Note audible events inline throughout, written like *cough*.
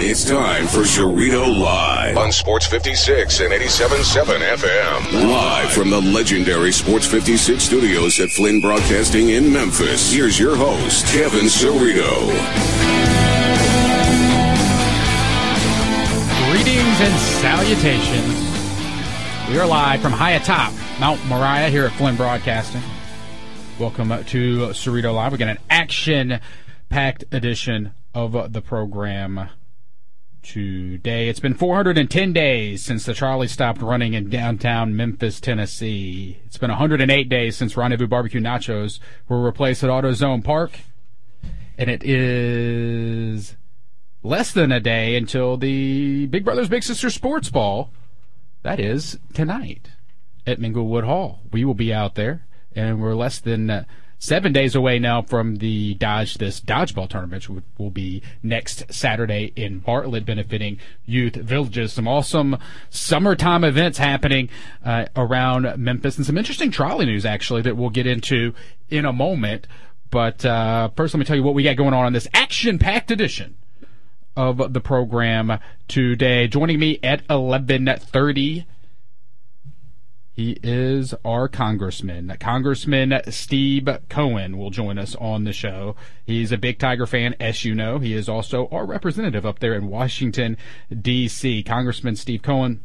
It's time for Cerrito Live on Sports 56 and 87.7 FM. Live from the legendary Sports 56 studios at Flynn Broadcasting in Memphis. Here's your host, Kevin Cerrito. Greetings and salutations. We are live from high atop Mount Moriah here at Flynn Broadcasting. Welcome to Cerrito Live. We got an action packed edition of the program today. It's been 410 days since the Charlie stopped running in downtown Memphis, Tennessee. It's been 108 days since Rendezvous Barbecue Nachos were replaced at AutoZone Park. And it is less than a day until the Big Brothers Big Sisters Sports Ball. That is tonight at Minglewood Hall. We will be out there, and we're less than. Uh, seven days away now from the Dodge this dodgeball tournament, which will be next Saturday in Bartlett, benefiting youth villages. Some awesome summertime events happening uh, around Memphis, and some interesting trolley news actually that we'll get into in a moment. But uh, first, let me tell you what we got going on on this action-packed edition of the program today. Joining me at eleven thirty he is our congressman. Congressman Steve Cohen will join us on the show. He's a big Tiger fan, as you know. He is also our representative up there in Washington, D.C. Congressman Steve Cohen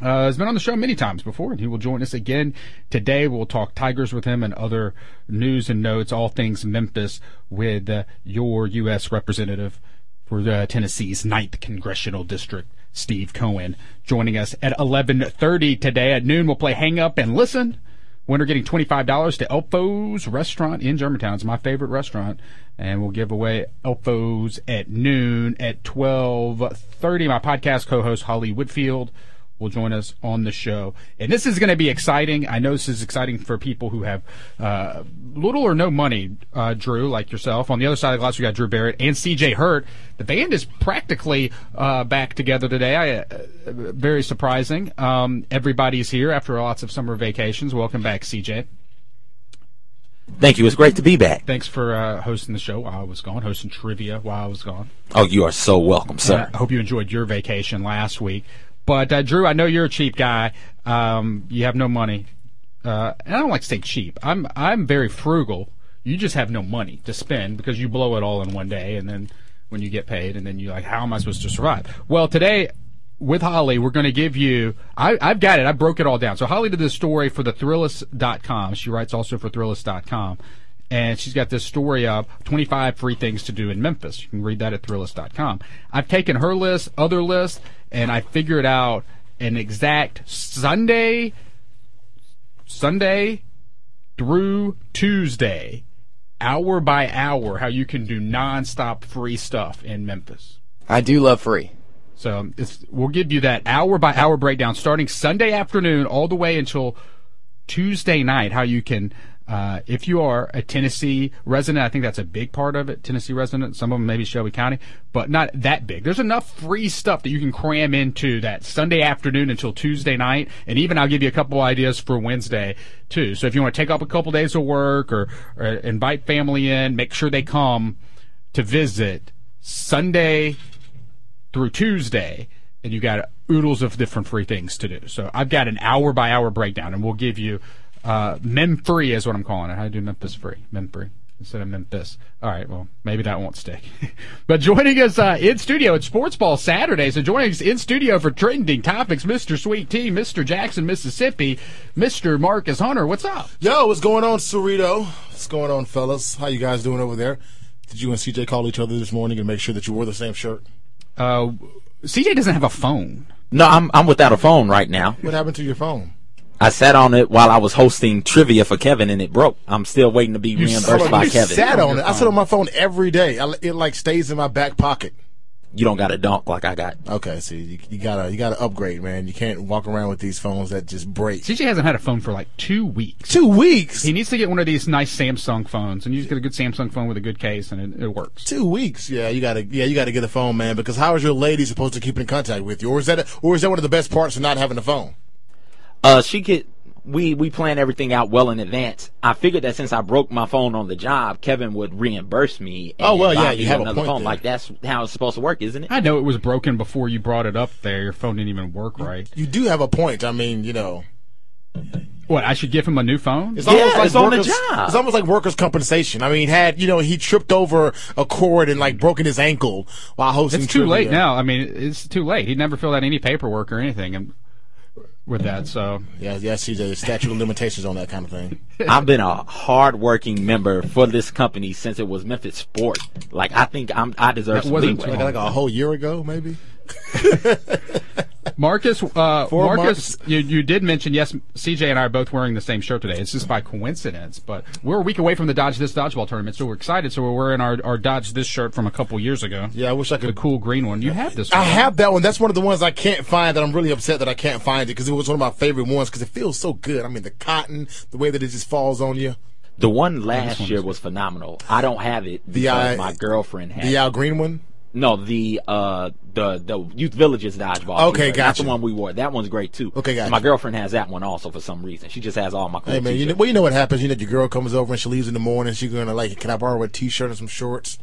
uh, has been on the show many times before, and he will join us again today. We'll talk Tigers with him and other news and notes, all things Memphis, with uh, your U.S. representative for uh, Tennessee's 9th Congressional District. Steve Cohen joining us at 11:30 today at noon. We'll play Hang Up and Listen. Winner getting $25 to Elfo's restaurant in Germantown. It's my favorite restaurant. And we'll give away Elfo's at noon at 12:30. My podcast co-host Holly Whitfield will join us on the show. And this is going to be exciting. I know this is exciting for people who have uh, little or no money, uh, Drew, like yourself. On the other side of the glass, we got Drew Barrett and CJ Hurt. The band is practically uh, back together today. I, uh, very surprising. Um, everybody's here after lots of summer vacations. Welcome back, CJ. Thank you. It's great to be back. Thanks for uh, hosting the show while I was gone, hosting trivia while I was gone. Oh, you are so welcome, sir. I hope you enjoyed your vacation last week. But uh, Drew, I know you're a cheap guy. Um, you have no money, uh, and I don't like to say cheap. I'm I'm very frugal. You just have no money to spend because you blow it all in one day, and then when you get paid, and then you're like, how am I supposed to survive? Well, today with Holly, we're going to give you. I, have got it. I broke it all down. So Holly did this story for the Thrillist.com. She writes also for Thrillist.com. And she's got this story of 25 free things to do in Memphis. You can read that at Thrillist.com. I've taken her list, other lists, and I figured out an exact Sunday, Sunday through Tuesday, hour by hour, how you can do nonstop free stuff in Memphis. I do love free. So we'll give you that hour by hour breakdown starting Sunday afternoon all the way until Tuesday night, how you can uh, if you are a Tennessee resident, I think that's a big part of it. Tennessee resident, some of them maybe Shelby County, but not that big. There's enough free stuff that you can cram into that Sunday afternoon until Tuesday night, and even I'll give you a couple ideas for Wednesday too. So if you want to take up a couple days of work or, or invite family in, make sure they come to visit Sunday through Tuesday, and you got oodles of different free things to do. So I've got an hour by hour breakdown, and we'll give you uh, Mem free is what I'm calling it. How do you do Memphis free? Mem free instead of Memphis. All right, well, maybe that won't stick. *laughs* but joining us uh, in studio at Sports Ball Saturday, so joining us in studio for trending topics, Mr. Sweet Tea, Mr. Jackson, Mississippi, Mr. Marcus Hunter. What's up? Yo, what's going on, Cerrito? What's going on, fellas? How you guys doing over there? Did you and CJ call each other this morning and make sure that you wore the same shirt? Uh, CJ doesn't have a phone. No, I'm I'm without a phone right now. What happened to your phone? I sat on it while I was hosting trivia for Kevin, and it broke. I'm still waiting to be you reimbursed by you Kevin. Sat on it. I sit on my phone every day. it like stays in my back pocket. You don't got a donk like I got. Okay, see, you, you, gotta you gotta upgrade, man. You can't walk around with these phones that just break. CJ hasn't had a phone for like two weeks. Two weeks. He needs to get one of these nice Samsung phones, and you just get a good Samsung phone with a good case, and it, it works. Two weeks. Yeah, you gotta yeah you gotta get a phone, man. Because how is your lady supposed to keep in contact with you, or is that or is that one of the best parts of not having a phone? Uh, she could. we we plan everything out well in advance. I figured that since I broke my phone on the job, Kevin would reimburse me. and Oh, well, buy yeah, you have a another point phone. there. Like that's how it's supposed to work, isn't it? I know it was broken before you brought it up there. Your phone didn't even work right. You do have a point. I mean, you know, What? I should give him a new phone? it's Yeah, almost like it's on the workers, job. It's almost like workers' compensation. I mean, had you know he tripped over a cord and like broken his ankle while hosting. It's too late now. I mean, it's too late. He never filled out any paperwork or anything and, with that. So Yeah, yeah, a Statute of limitations on that kind of thing. *laughs* I've been a hard-working member for this company since it was Memphis Sport. Like I think I'm I deserve That some wasn't leeway. Like, like a whole year ago, maybe. *laughs* *laughs* Marcus, uh, Four Marcus, you, you did mention yes. CJ and I are both wearing the same shirt today. It's just by coincidence, but we're a week away from the Dodge This Dodgeball tournament, so we're excited. So we're wearing our, our Dodge This shirt from a couple years ago. Yeah, I wish I could. the could. cool green one. You have this. One. I have that one. That's one of the ones I can't find. That I'm really upset that I can't find it because it was one of my favorite ones because it feels so good. I mean, the cotton, the way that it just falls on you. The one last year was phenomenal. I don't have it The, because uh, my girlfriend had The it. Al Green one. No, the uh the the Youth Villages dodgeball. Okay, t-shirt. That's gotcha. the one we wore. That one's great too. Okay, gotcha. My girlfriend has that one also for some reason. She just has all my cool Hey man, you know, well, you know what happens. You know, your girl comes over and she leaves in the morning. She's gonna like, can I borrow a t-shirt and some shorts?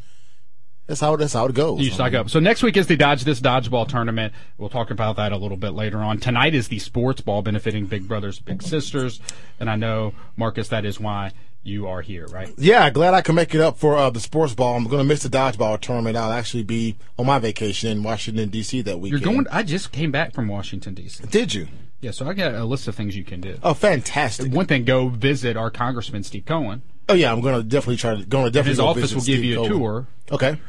That's how that's how it goes. You stock up. So next week is the Dodge This Dodgeball tournament. We'll talk about that a little bit later on. Tonight is the sports ball benefiting Big Brothers Big Sisters, and I know Marcus, that is why you are here, right? Yeah, glad I can make it up for uh, the sports ball. I'm going to miss the dodgeball tournament. I'll actually be on my vacation in Washington D.C. that week. You're weekend. going. I just came back from Washington D.C. Did you? Yeah, so I got a list of things you can do. Oh, fantastic. One thing, go visit our Congressman Steve Cohen. Oh yeah, I'm going to definitely try to. Going to definitely. His go office will give Steve you a Cohen. tour Okay.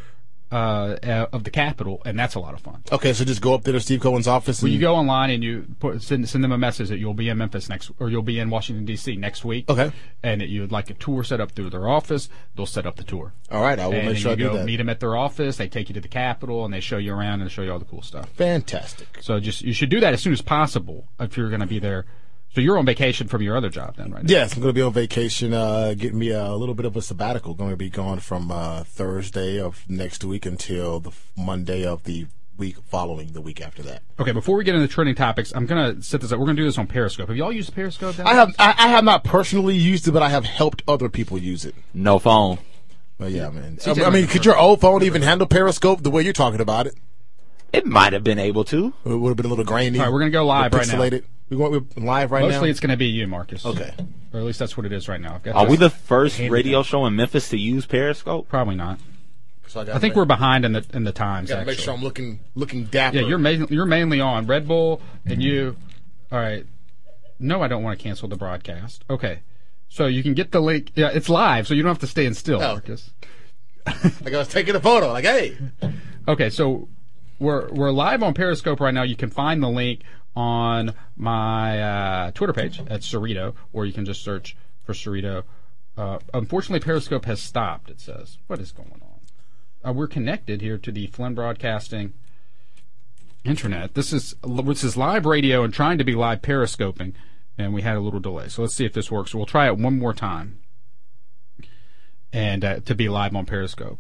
Uh, uh, of the Capitol, and that's a lot of fun. Okay, so just go up there to Steve Cohen's office. Well, you go online and you put, send send them a message that you'll be in Memphis next, or you'll be in Washington D.C. next week. Okay. And that you would like a tour set up through their office. They'll set up the tour. All right, I will and make sure I you do go that. meet them at their office. They take you to the Capitol and they show you around and show you all the cool stuff. Fantastic. So just you should do that as soon as possible if you're going to be there. So you're on vacation from your other job then, right? now? Yes, I'm going to be on vacation, uh, getting me a little bit of a sabbatical. Going to be gone from uh, Thursday of next week until the Monday of the week following the week after that. Okay. Before we get into trending topics, I'm going to set this up. We're going to do this on Periscope. Have y'all used Periscope? down I have I, I have not personally used it, but I have helped other people use it. No phone. But yeah, man. CJ I, I mean, could your old phone even handle Periscope the way you're talking about it? It might have been able to. It would have been a little grainy. All right, we're gonna go live right now. pixelated. We're going we're live right Mostly now. Mostly, it's going to be you, Marcus. Okay. Or at least that's what it is right now. I've got Are we the first radio down. show in Memphis to use Periscope? Probably not. So I think we're behind in the in the times. Gotta make sure I'm looking looking dapper. Yeah, you're ma- you're mainly on Red Bull and you. All right. No, I don't want to cancel the broadcast. Okay. So you can get the link. Yeah, it's live, so you don't have to stand still, Oh. Marcus. like *laughs* I was taking a photo. Like, hey, Okay, so we're we're live on Periscope right now. You can find the link on my uh, Twitter page at Cerrito, or you can just search for Cerrito. Uh, unfortunately, Periscope has stopped. It says, "What is going on?" Uh, we're connected here to the Flynn Broadcasting internet. This is this is live radio and trying to be live periscoping, and we had a little delay. So let's see if this works. We'll try it one more time, and uh, to be live on Periscope.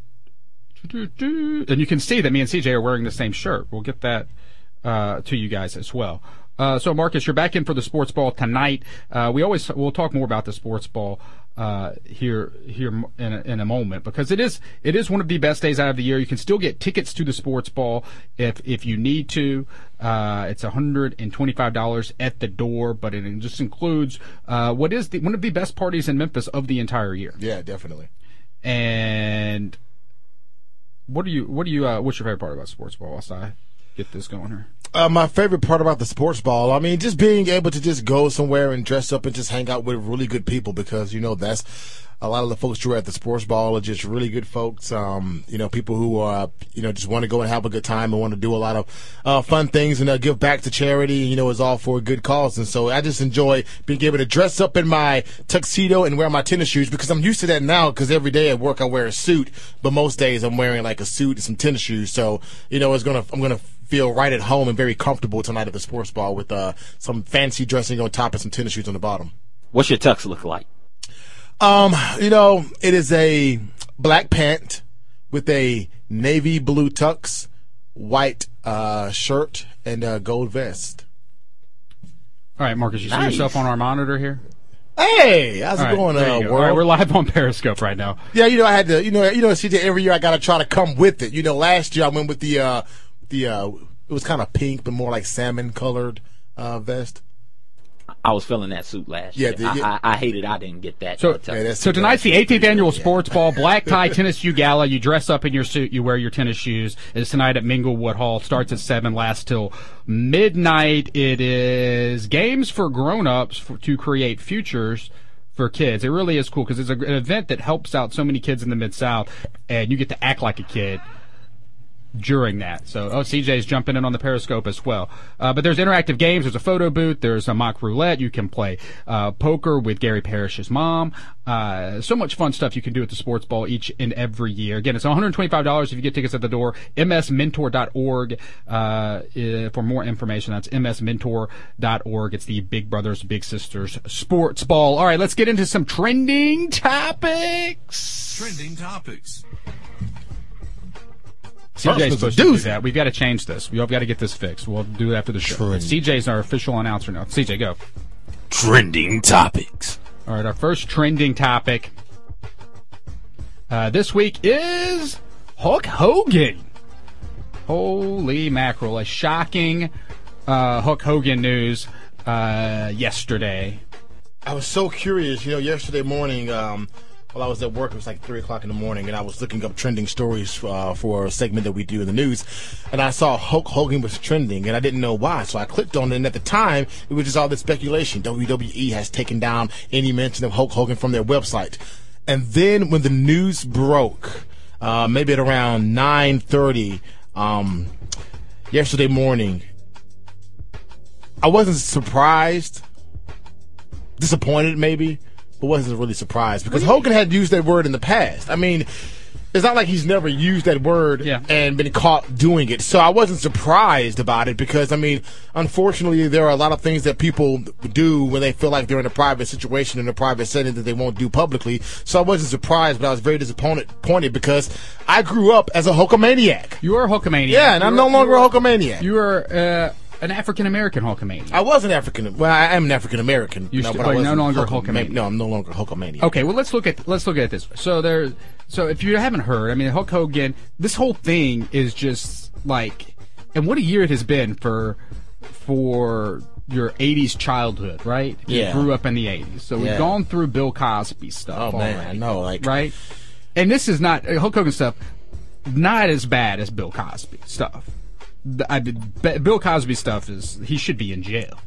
And you can see that me and CJ are wearing the same shirt. We'll get that uh, to you guys as well. Uh, so Marcus, you're back in for the sports ball tonight. Uh, we always we'll talk more about the sports ball uh, here here in a, in a moment because it is it is one of the best days out of the year. You can still get tickets to the sports ball if if you need to. Uh, it's hundred and twenty five dollars at the door, but it just includes uh, what is the, one of the best parties in Memphis of the entire year. yeah, definitely. And what do you what do you uh, what's your favorite part about sports ball? Whilst I get this going here. Uh, my favorite part about the sports ball, I mean, just being able to just go somewhere and dress up and just hang out with really good people because, you know, that's a lot of the folks who are at the sports ball are just really good folks. Um, you know, people who are, you know, just want to go and have a good time and want to do a lot of uh, fun things and uh, give back to charity, you know, it's all for a good cause. And so I just enjoy being able to dress up in my tuxedo and wear my tennis shoes because I'm used to that now because every day at work I wear a suit, but most days I'm wearing like a suit and some tennis shoes. So, you know, it's going to, I'm going to feel right at home and very comfortable tonight at the sports ball with uh, some fancy dressing on top and some tennis shoes on the bottom. What's your tux look like? Um, you know, it is a black pant with a navy blue tux, white uh, shirt, and a gold vest. All right, Marcus, you see yourself on our monitor here? Hey, how's All it right, going, there uh, go. world? All right, we're live on Periscope right now. Yeah, you know, I had to, you know, you know, CJ. Every year I gotta try to come with it. You know, last year I went with the, uh, the, uh, it was kind of pink, but more like salmon colored uh, vest. I was feeling that suit last Yeah, year. the- I, yeah. I, I hated I didn't get that. So, Yeah, so tonight's the 18th annual Yeah. Sports *laughs* Ball Black Tie Tennis Shoe Gala. You dress up in your suit, you wear your tennis shoes. It's tonight at Minglewood Hall. Starts at seven, lasts till midnight. It is games for grown-ups for, to create futures for kids. It really is cool because it's a, an event that helps out so many kids in the Mid South, and you get to act like a kid during that. So, oh, CJ's jumping in on the Periscope as well. Uh, but there's interactive games. There's a photo booth. There's a mock roulette. You can play uh, poker with Gary Parrish's mom. Uh, so much fun stuff you can do at the sports ball each and every year. Again, it's $125 if you get tickets at the door. msmentor.org uh, eh, for more information. That's msmentor.org. It's the Big Brothers Big Sisters sports ball. All right, let's get into some trending topics. Trending topics. CJ's supposed to do doozy. that. We've got to change this. We've got to get this fixed. We'll do it after the show. Trend. CJ's our official announcer now. CJ, go. Trending topics. All right, our first trending topic uh, this week is Hulk Hogan. Holy mackerel! A shocking uh, Hulk Hogan news uh, yesterday. I was so curious, you know, yesterday morning, um, while I was at work, it was like three o'clock in the morning, and I was looking up trending stories uh, for a segment that we do in the news, and I saw Hulk Hogan was trending, and I didn't know why, so I clicked on it, and at the time, it was just all this speculation. WWE has taken down any mention of Hulk Hogan from their website, and then when the news broke, uh, maybe at around nine thirty, um, yesterday morning, I wasn't surprised disappointed maybe, but wasn't really surprised because Hogan had used that word in the past. I mean, it's not like he's never used that word Yeah. and been caught doing it. So I wasn't surprised about it because I mean, unfortunately, there are a lot of things that people do when they feel like they're in a private situation in a private setting that they won't do publicly. So I wasn't surprised, but I was very disappointed because I grew up as a Hulkamaniac. You are a Hulkamaniac. Yeah, and I'm no longer a Hulkamaniac. You are uh, an African American Hulkamaniac. I was an African. Well, I am an African American. You st- but but no longer Hulkamania- Hulkamaniac. No, I'm no longer Hulkamaniac. Okay, well let's look at let's look at it this way. So there, so if you haven't heard, I mean Hulk Hogan, this whole thing is just like, and what a year it has been for for your '80s childhood, right? Yeah. You grew up in the '80s, so we've gone through Bill Cosby stuff. Oh man, I know. Like, right? And this is not Hulk Hogan stuff, not as bad as Bill Cosby stuff. The- I did, Bill Cosby stuff is he should be in jail.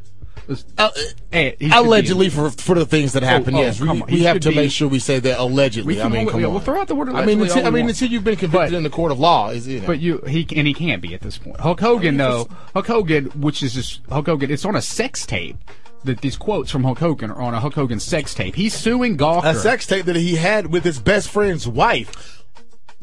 Uh, Hey, he should be in allegedly for for the things that happened. oh, yes, we, we have to be- make sure we say that allegedly. We I mean, come yeah, on. we'll throw out the word I mean, until, I mean, until you've been convicted But- in the court of law, is you know. But you he and he can't be at this point. Hulk Hogan though, Hulk Hogan, which is just Hulk Hogan, it's on a sex tape. That these quotes from Hulk Hogan are on a Hulk Hogan sex tape. He's suing Gawker. a sex tape that he had with his best friend's wife.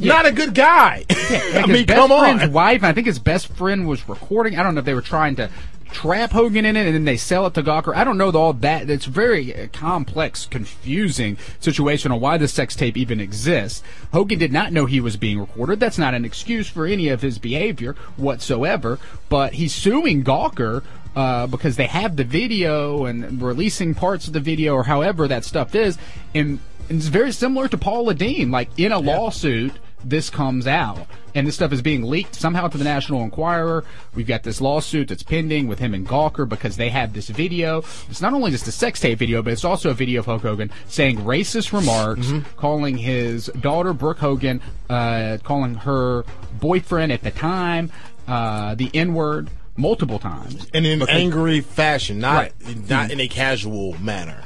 Not a good guy. Like *laughs* I mean, come on. wife. I think his best friend was recording. I don't know if they were trying to trap Hogan in it and then they sell it to Gawker. I don't know all that. It's very uh, complex, confusing situation on why the sex tape even exists. Hogan did not know he was being recorded. That's not an excuse for any of his behavior whatsoever. But he's suing Gawker. Uh, because they have the video and releasing parts of the video or however that stuff is, and, and it's very similar to Paula Deen. Like in a lawsuit, this comes out and this stuff is being leaked somehow to the National Enquirer. We've got this lawsuit that's pending with him and Gawker because they have this video. It's not only just a sex tape video, but it's also a video of Hulk Hogan saying racist remarks, calling his daughter Brooke Hogan, uh, calling her boyfriend at the time uh, the N word multiple times. and in an Because- angry fashion, not Right. not in a casual manner.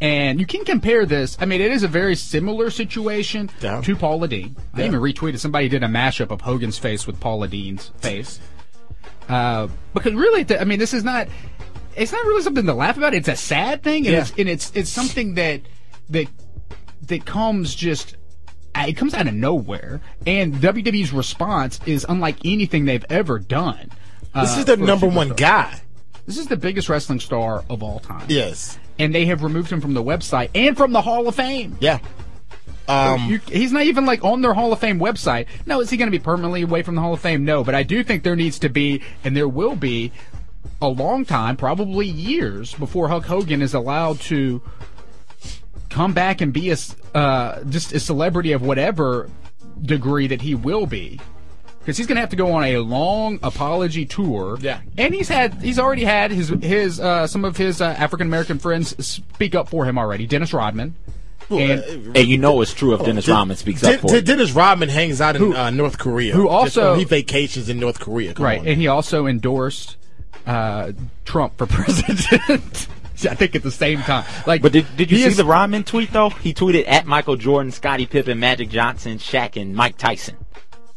And you can compare this. I mean, it is a very similar situation to Paula Deen. I even retweeted somebody did a mashup of Hogan's face with Paula Deen's face. Uh, because really, I mean, this is not. It's not really something to laugh about. It's a sad thing, and Yeah. it's and it's it's something that that that comes just. uh, It comes out of nowhere, and WWE's response is unlike anything they've ever done. This uh, is the number one guy. This is the biggest wrestling star of all time. Yes. And they have removed him from the website and from the Hall of Fame. Yeah. Um, You, he's not even like on their Hall of Fame website. No, is he going to be permanently away from the Hall of Fame? No, but I do think there needs to be, and there will be, a long time, probably years, before Hulk Hogan is allowed to come back and be a uh, just a celebrity of whatever degree that he will be. Because he's going to have to go on a long apology tour. Yeah. and he's had he's already had his his uh, some of his uh, African American friends speak up for him already. Dennis Rodman, and And you know it's true if Dennis Rodman speaks up for Den- it. Dennis Rodman hangs out in uh, North Korea. who Just- also- he vacations in North Korea. Come right, on. and he also endorsed uh, Trump for *laughs* president. I think at the same time. Like, But did, did you see is- the Rodman tweet though? He tweeted at Michael Jordan, Scottie Pippen, Magic Johnson, Shaq, and Mike Tyson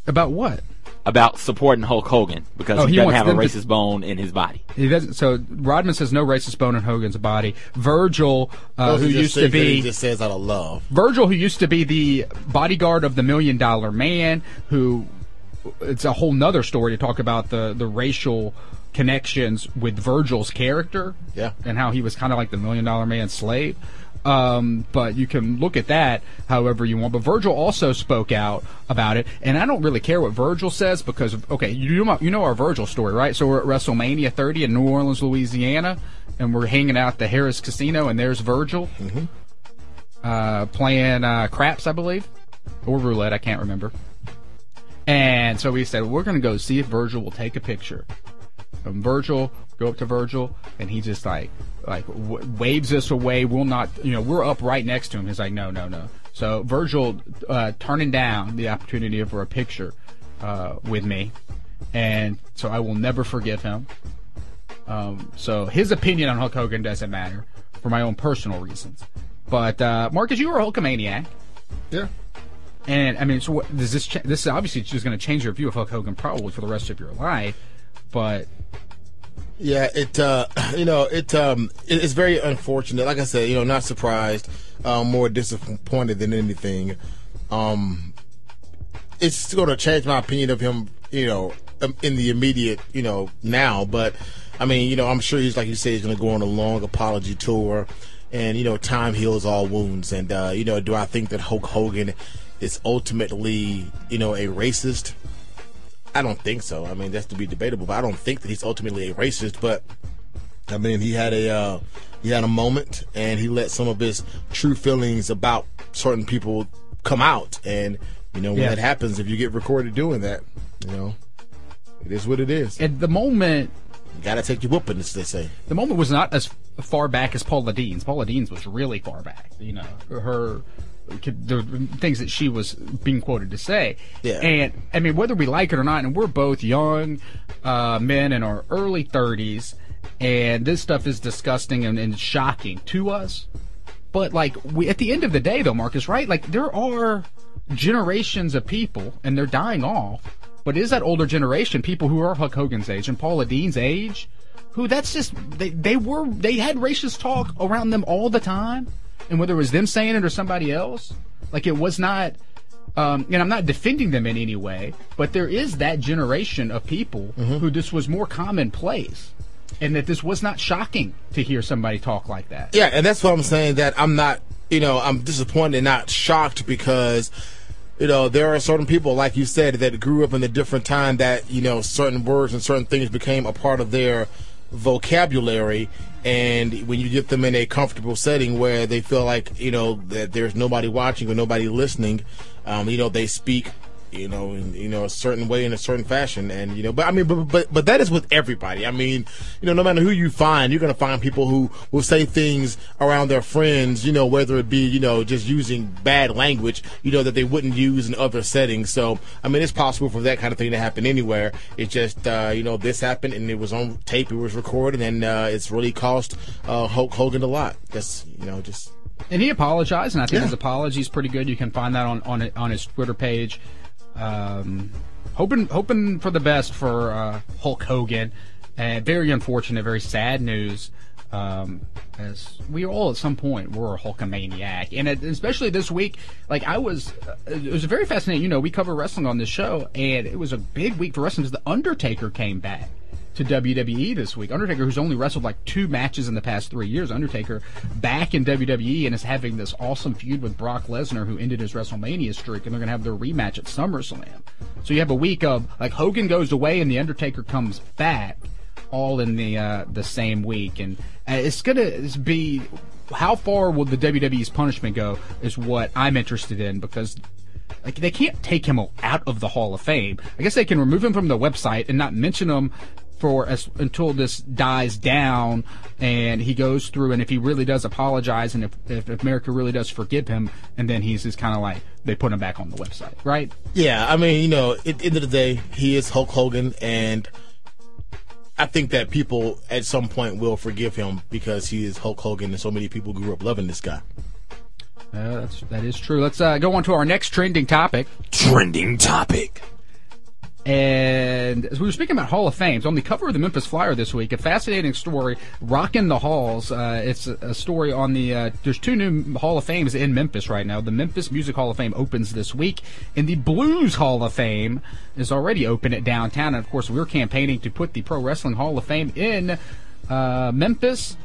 about what? About supporting Hulk Hogan because Oh, he, he doesn't have a them to- racist bone in his body. He doesn't. So Rodman says no racist bone in Hogan's body. Virgil, uh, who used to things he be just says out of love. Virgil, who used to be the bodyguard of the Million Dollar Man, who it's a whole nother story to talk about the the racial connections with Virgil's character, Yeah. and how he was kind of like the Million Dollar Man's slave. Um, but you can look at that however you want. But Virgil also spoke out about it, and I don't really care what Virgil says because okay, you know you know our Virgil story, right? So we're at WrestleMania 30 in New Orleans, Louisiana, and we're hanging out at the Harrah's Casino, and there's Virgil uh, playing uh, craps, I believe, or roulette. I can't remember. And so we said we're going to go see if Virgil will take a picture. And Virgil go up to Virgil, and he just like like w- waves us away. We'll not, you know, we're up right next to him. He's like, no, no, no. So Virgil uh, turning down the opportunity for a picture uh, with me, and so I will never forgive him. Um, so his opinion on Hulk Hogan doesn't matter for my own personal reasons. But uh, Marcus, you were a Hulkamaniac, Yeah. and I mean, so what, does this? Cha- this is obviously just going to change your view of Hulk Hogan probably for the rest of your life. But Yeah, it uh, *clears throat* you know it um it, it's very unfortunate. Like I said, you know, not surprised, um, more disappointed than anything. Um, it's going to change my opinion of him, you know, um, in the immediate, you know, now. But I mean, you know, I'm sure he's like you said, he's going to go on a long apology tour, and you know, time heals all wounds. And uh, you know, do I think that Hulk Hogan is ultimately, you know, a racist? I don't think so. I mean, that's to be debatable, but I don't think that he's ultimately a racist. But I mean, he had a uh, he had a moment, and he let some of his true feelings about certain people come out. And you know, when Yeah. that happens, if you get recorded doing that, you know, it is what it is. at the moment, You gotta take your whooping, as they say. the moment was not as far back as Paula Deen's. Paula Deen's was really far back. You know, her the things that she was being quoted to say. Yeah. And I mean, whether we like it or not, and we're both young uh, men in our early 30s, and this stuff is disgusting and, and shocking to us. But like, we at the end of the day, though, Marcus, right? Like, there are generations of people, and they're dying off. But is that older generation people who are Hulk Hogan's age and Paula Deen's age? Who that's just they they were they had racist talk around them all the time, and whether it was them saying it or somebody else, like it was not. Um, and I'm not defending them in any way, but there is that generation of people who this was more commonplace, and that this was not shocking to hear somebody talk like that. Yeah, and that's what I'm saying. That I'm not, you know, I'm disappointed, not shocked because, you know, there are certain people, like you said, that grew up in a different time that you know certain words and certain things became a part of their vocabulary. And when you get them in a comfortable setting where they feel like you know that there's nobody watching or nobody listening, um, you know, they speak you know, in you know a certain way in a certain fashion, and you know, but I mean, but but but that is with everybody. I mean, you know, no matter who you find, you're gonna find people who will say things around their friends, you know, whether it be you know just using bad language, you know, that they wouldn't use in other settings. So I mean, it's possible for that kind of thing to happen anywhere. It's just uh, you know this happened and it was on tape, it was recorded, and uh, it's really cost uh, Hulk Hogan a lot. That's you know just. And he apologized, and I think Yeah. his apology is pretty good. You can find that on on on his Twitter page. Um, hoping hoping for the best for uh, Hulk Hogan. And very unfortunate, very sad news. Um, as we all at some point were a Hulkamaniac, and it, especially this week, like I was, uh, it was very fascinating. You know, we cover wrestling on this show, and it was a big week for wrestling because the Undertaker came back to WWE this week. Undertaker, who's only wrestled like two matches in the past three years, Undertaker back in WWE and is having this awesome feud with Brock Lesnar, who ended his WrestleMania streak, and they're going to have their rematch at SummerSlam. So you have a week of like Hogan goes away and the Undertaker comes back. all in the uh, the same week, and uh, it's gonna be how far will the WWE's punishment go is what I'm interested in because like they can't take him out of the Hall of Fame. I guess they can remove him from the website and not mention him for as until this dies down and he goes through and if he really does apologize and if, if America really does forgive him and then he's just kind of like they put him back on the website, right? Yeah, I mean, you know, at the end of the day, he is Hulk Hogan and I think that people at some point will forgive him because he is Hulk Hogan and so many people grew up loving this guy. Uh, that's that is true. Let's uh, go on to our next trending topic. Trending topic. And as we were speaking about Hall of Fames, on the cover of the Memphis Flyer this week, a fascinating story, Rockin' the Halls. Uh, it's a, story on the, uh, there's two new Hall of Fames in Memphis right now. The Memphis Music Hall of Fame opens this week, and the Blues Hall of Fame is already open at downtown. And of course, we're campaigning to put the Pro Wrestling Hall of Fame in uh, Memphis,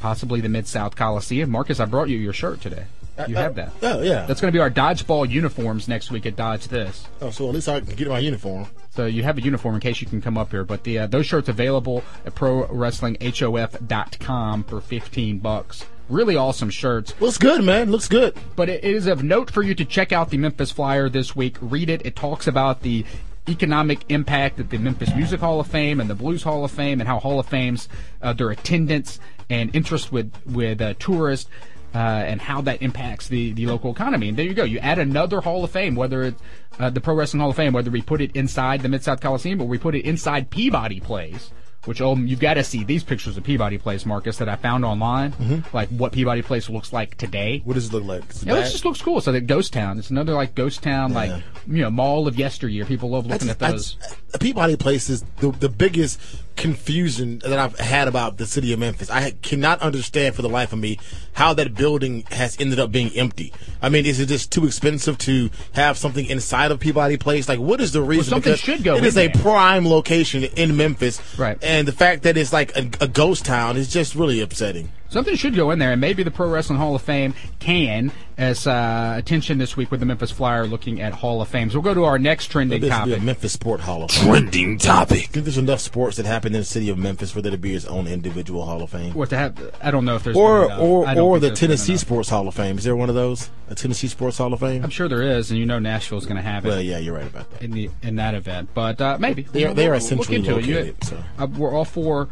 possibly the Mid South Coliseum. Marcus, I brought you your shirt today. You have that. Oh yeah. That's going to be our dodgeball uniforms next week at Dodge This. Oh, so at least I can get my uniform. So you have a uniform in case you can come up here. But the uh, those shirts available at ProWrestlingHOF.com for fifteen bucks. Really awesome shirts. Looks good, man. Looks good. But it is of note for you to check out the Memphis Flyer this week. Read it. It talks about the economic impact at the Memphis Music Hall of Fame and the Blues Hall of Fame and how Hall of Fames, uh, their attendance and interest with with uh, tourists uh, and how that impacts the, the local economy. And there you go. You add another Hall of Fame, whether it's uh, the Pro Wrestling Hall of Fame, whether we put it inside the Mid South Coliseum or we put it inside Peabody Place. Which oh, you've got to see these pictures of Peabody Place, Marcus, that I found online. Mm-hmm. Like what Peabody Place looks like today. What does it look like? Yeah, it just looks cool. So the Ghost Town, it's another like Ghost Town, yeah. like you know, mall of yesteryear. People love looking at those. Just, Peabody Place is the the biggest confusion that I've had about the city of Memphis. I cannot understand for the life of me how that building has ended up being empty. I mean, is it just too expensive to have something inside of Peabody Place? Like, what is the reason? Well, something because should go. It is there. a prime location in Memphis, right? And the fact that it's like a, a ghost town is just really upsetting. Something should go in there, and maybe the Pro Wrestling Hall of Fame can, as uh, attention this week with the Memphis Flyer looking at Hall of Fames. We'll go to our next trending this topic. Memphis Sport Hall of Fame. Trending topic. I think there's enough sports that happen in the city of Memphis for there to be its own individual Hall of Fame. What to have? I don't know if there's or or or the Tennessee Sports Hall of Fame. Is there one of those? A Tennessee Sports Hall of Fame? I'm sure there is, and you know Nashville's going to have it. Well, yeah, you're right about that. In the in that event, but uh, maybe they are, they are essentially we'll located. It. So. Uh, we're all for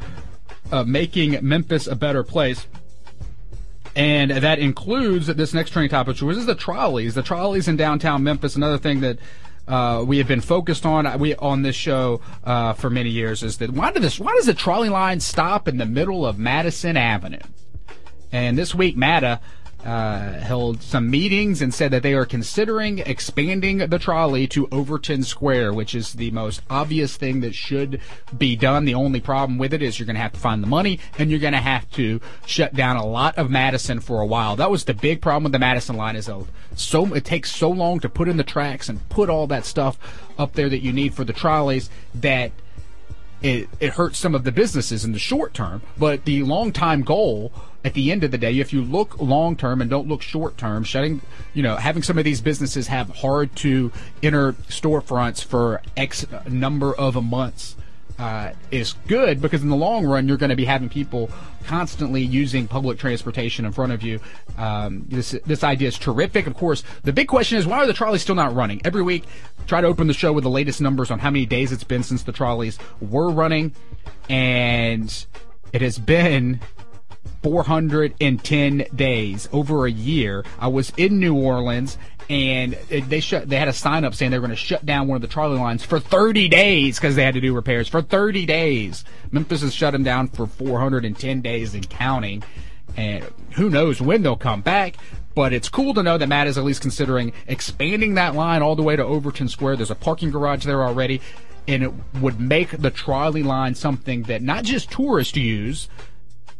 uh, making Memphis a better place. And that includes this next training topic, which is the trolleys. The trolleys in downtown Memphis. Another thing that uh, we have been focused on we on this show uh, for many years is that why does this why does the trolley line stop in the middle of Madison Avenue? And this week, MATA uh, held some meetings and said that they are considering expanding the trolley to Overton Square, which is the most obvious thing that should be done. The only problem with it is you're going to have to find the money and you're going to have to shut down a lot of Madison for a while. That was the big problem with the Madison line is so it takes so long to put in the tracks and put all that stuff up there that you need for the trolleys that it, it hurts some of the businesses in the short term, but the long time goal at the end of the day, if you look long term and don't look short term, shutting, you know, having some of these businesses have hard to enter storefronts for X number of months uh, is good because in the long run you're going to be having people constantly using public transportation in front of you. Um, this this idea is terrific. Of course, the big question is why are the trolleys still not running? Every week, try to open the show with the latest numbers on how many days it's been since the trolleys were running, and it has been 410 days, over a year. I was in New Orleans and they shut. They had a sign up saying they were going to shut down one of the trolley lines for 30 days because they had to do repairs for 30 days. Memphis has shut them down for 410 days and counting, and who knows when they'll come back. But it's cool to know that Matt is at least considering expanding that line all the way to Overton Square. There's a parking garage there already, and it would make the trolley line something that not just tourists use,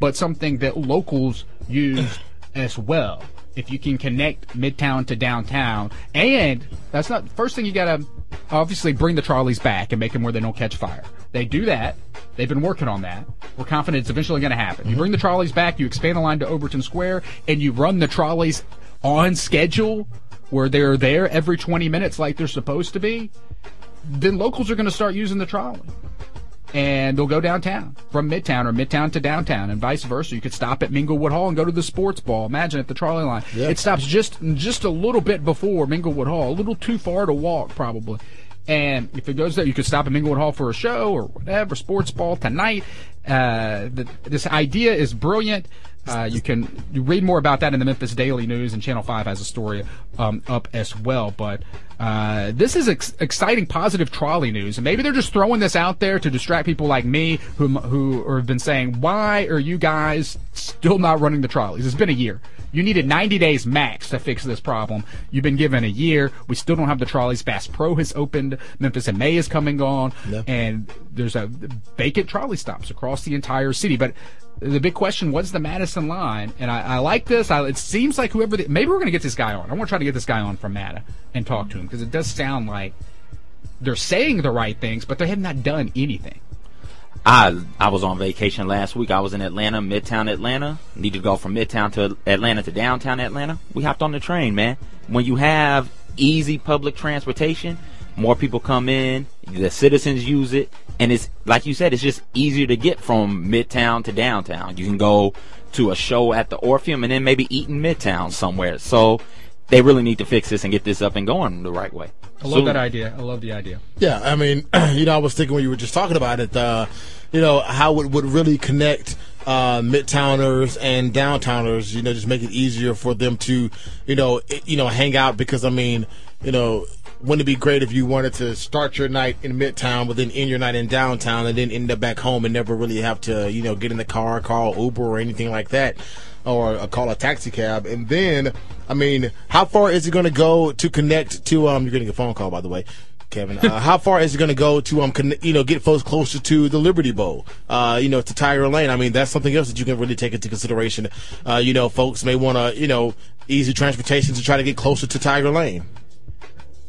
but something that locals use *clears throat* as well if you can connect midtown to downtown. And that's not first thing you got to obviously bring the trolleys back and make them where they don't catch fire. They do that. They've been working on that. We're confident it's eventually going to happen. You bring the trolleys back, you expand the line to Overton Square, and you run the trolleys on schedule where they're there every 20 minutes like they're supposed to be, then locals are going to start using the trolley. And they'll go downtown from Midtown or Midtown to downtown and vice versa. You could stop at Minglewood Hall and go to the sports ball. Imagine at the trolley line. Yeah. It stops just just a little bit before Minglewood Hall, a little too far to walk probably. And if it goes there, you could stop at Minglewood Hall for a show or whatever, sports ball tonight. Uh, the, this idea is brilliant. Uh, you can you read more about that in the Memphis Daily News, and Channel 5 has a story um, up as well. But uh, this is ex- exciting, positive trolley news. And maybe they're just throwing this out there to distract people like me who, who have been saying, why are you guys still not running the trolleys? It's been a year. You needed 90 days max to fix this problem. You've been given a year. We still don't have the trolleys. Bass Pro has opened. Memphis in May is coming on. And there's a vacant trolley stops across the entire city. But the big question was the Madison line, and I, I like this. I, it seems like whoever, the, maybe we're going to get this guy on. I want to try to get this guy on from Mata and talk to him because it does sound like they're saying the right things, but they have not done anything. I I was on vacation last week. I was in Atlanta, Midtown Atlanta. Needed to go from Midtown to Atlanta to downtown Atlanta. We hopped on the train, man. When you have easy public transportation, more people come in, the citizens use it, and it's like you said, it's just easier to get from Midtown to downtown. You can go to a show at the Orpheum and then maybe eat in Midtown somewhere. So they really need to fix this and get this up and going the right way. I love that idea. I love the idea. Yeah, I mean, *clears throat* you know, I was thinking when you were just talking about it, uh, you know, how it would really connect uh, midtowners and downtowners. You know, just make it easier for them to, you know, you know, hang out. Because I mean, you know, wouldn't it be great if you wanted to start your night in midtown, but then end your night in downtown, and then end up back home and never really have to, you know, get in the car, call Uber or anything like that, or uh, call a taxi cab, and then. I mean, how far is it going to go to connect to? Um, you're getting a phone call, by the way. Kevin. Uh, *laughs* how far is it going to go to um, con- you know, get folks closer to the Liberty Bowl? Uh, you know, to Tiger Lane. I mean, that's something else that you can really take into consideration. Uh, you know, folks may want to, you know, easy transportation to try to get closer to Tiger Lane.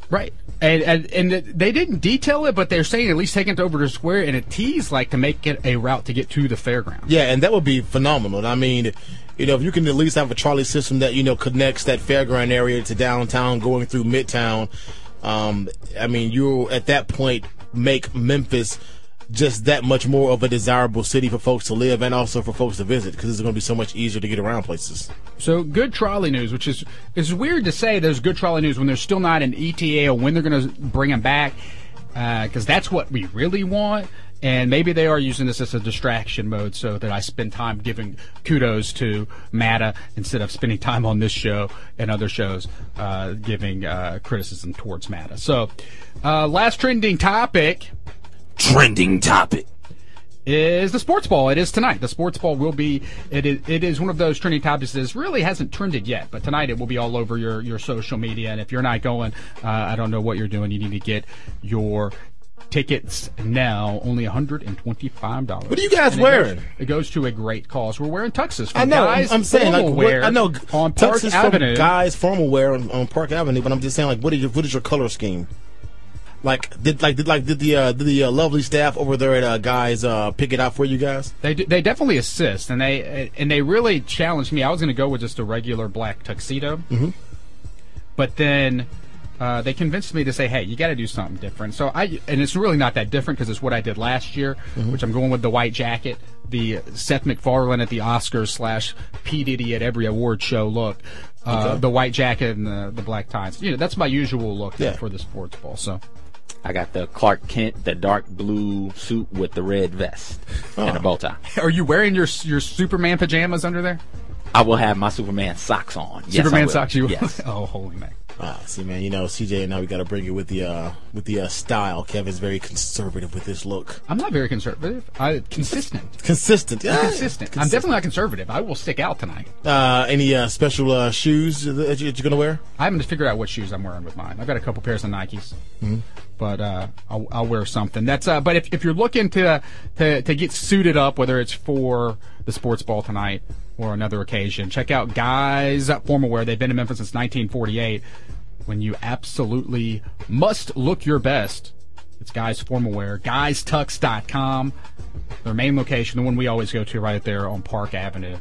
Right. And, and and they didn't detail it, but they're saying at least taking it over to Square and a tease like to make it a route to get to the fairground. Yeah, and that would be phenomenal. I mean, you know, if you can at least have a trolley system that you know connects that fairground area to downtown, going through Midtown. Um, I mean, you'll at that point make Memphis just that much more of a desirable city for folks to live and also for folks to visit because it's going to be so much easier to get around places. So good trolley news, which is is weird to say. There's good trolley news when there's still not an ETA or when they're going to bring them back, because that's what we really want. And maybe they are using this as a distraction mode so that I spend time giving kudos to Mata instead of spending time on this show and other shows uh, giving uh, criticism towards Mata. So, uh, last trending topic Trending topic. is the sports ball. It is tonight. The sports ball will be. It is. It is one of those trending topics that really hasn't trended yet, but tonight it will be all over your your social media. And if you're not going, uh, I don't know what you're doing. You need to get your tickets now. Only 125 dollars. What are you guys it wearing? Goes, it goes to a great cause. We're wearing tuxes. I know. I'm, Guys I'm saying like Wear I know on Park Avenue. guys formal wear on, on Park Avenue, but I'm just saying like what is your what is your color scheme? Like did like did like did the uh, did the uh, lovely staff over there at uh, guys uh, pick it out for you guys? They do, they definitely assist, and they and they really challenged me. I was going to go with just a regular black tuxedo, mm-hmm. but then uh, they convinced me to say, "Hey, you got to do something different." So I and it's really not that different because it's what I did last year, which I'm going with the white jacket, the Seth MacFarlane at the Oscars slash P Diddy at every award show look. Uh, Okay. The white jacket and the, the black ties. You know, that's my usual look Yeah. for the sports ball. So I got the Clark Kent, the dark blue suit with the red vest and a bow tie. *laughs* Are you wearing your your Superman pajamas under there? I will have my Superman socks on. Yes, Superman will. socks. You? Yes. *laughs* oh, holy man. Ah, see, man, you know, CJ, and now we got to bring it with the uh, with the uh, style. Kevin's very conservative with his look. I'm not very conservative. I consistent. Consistent, yeah, Consistent. I'm definitely not conservative. I will stick out tonight. Uh, any uh, special uh, shoes that you- that you're gonna wear? I haven't figured out what shoes I'm wearing with mine. I've got a couple pairs of Nikes, but uh, I'll, I'll wear something. That's uh, but if, if you're looking to, to to get suited up, whether it's for the sports ball tonight or another occasion, check out Guys Formal Wear. They've been in Memphis since 1948. When you absolutely must look your best, it's Guys Formal Wear. GuysTux.com. Their main location, the one we always go to, right there on Park Avenue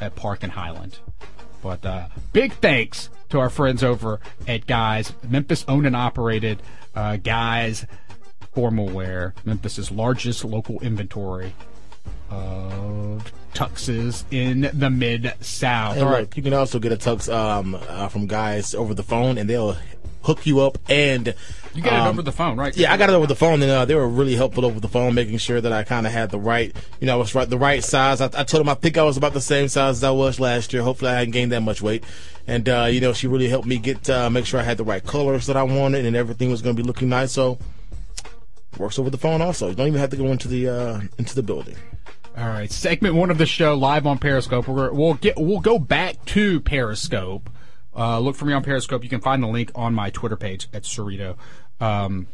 at Park and Highland. But uh, big thanks to our friends over at Guys, Memphis owned and operated uh, Guys formal wear, Memphis's largest local inventory of tuxes in the mid South. And look, you can also get a tux um, uh, from guys over the phone, and they'll hook you up and You got it um, over the phone, right? Yeah, I got it over the phone, and uh, they were really helpful over the phone, making sure that I kind of had the right, you know, was right the right size. I, I told them I think I was about the same size as I was last year. Hopefully, I hadn't gained that much weight, and uh, you know, she really helped me get uh, make sure I had the right colors that I wanted, and everything was going to be looking nice. So, works over the phone also. You don't even have to go into the uh, into the building. All right, segment one of the show live on Periscope. We're, we'll get we'll go back to Periscope. Uh, look for me on Periscope. You can find the link on my Twitter page at Cerrito. Um,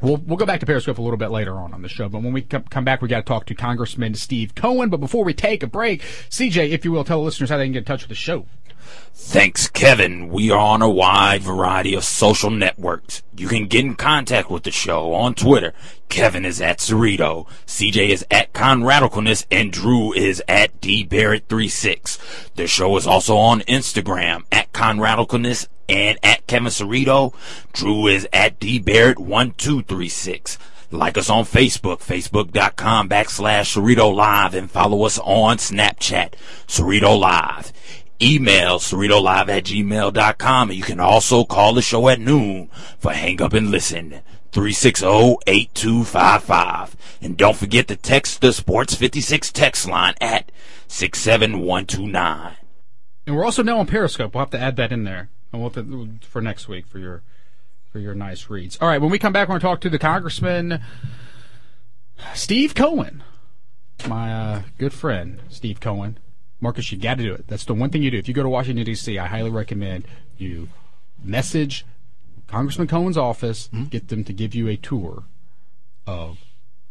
we'll we'll go back to Periscope a little bit later on on the show. But when we come, come back, we got to talk to Congressman Steve Cohen. But before we take a break, CJ, if you will, tell the listeners how they can get in touch with the show. Thanks, Kevin. We are on a wide variety of social networks. You can get in contact with the show on Twitter. Kevin is at Cerrito, CJ is at Conradicalness, and Drew is at dbarrett36. The show is also on Instagram at Conradicalness and at Kevin Cerrito. Drew is at dbarrett1236. Like us on Facebook, facebook.com backslash Cerrito Live, and follow us on Snapchat, Cerrito Live. Email CerritoLive at gmail.com, and you can also call the show at noon for Hang Up and Listen. 360-8255. And don't forget to text the Sports 56 text line at 67129. And we're also now on Periscope. We'll have to add that in there, and we'll to, for next week for your for your nice reads. All right, when we come back, we're going to talk to the Congressman Steve Cohen, my uh, good friend Steve Cohen. Marcus, you got to do it. That's the one thing you do. If you go to Washington D.C., I highly recommend you message Congressman Cohen's office, get them to give you a tour of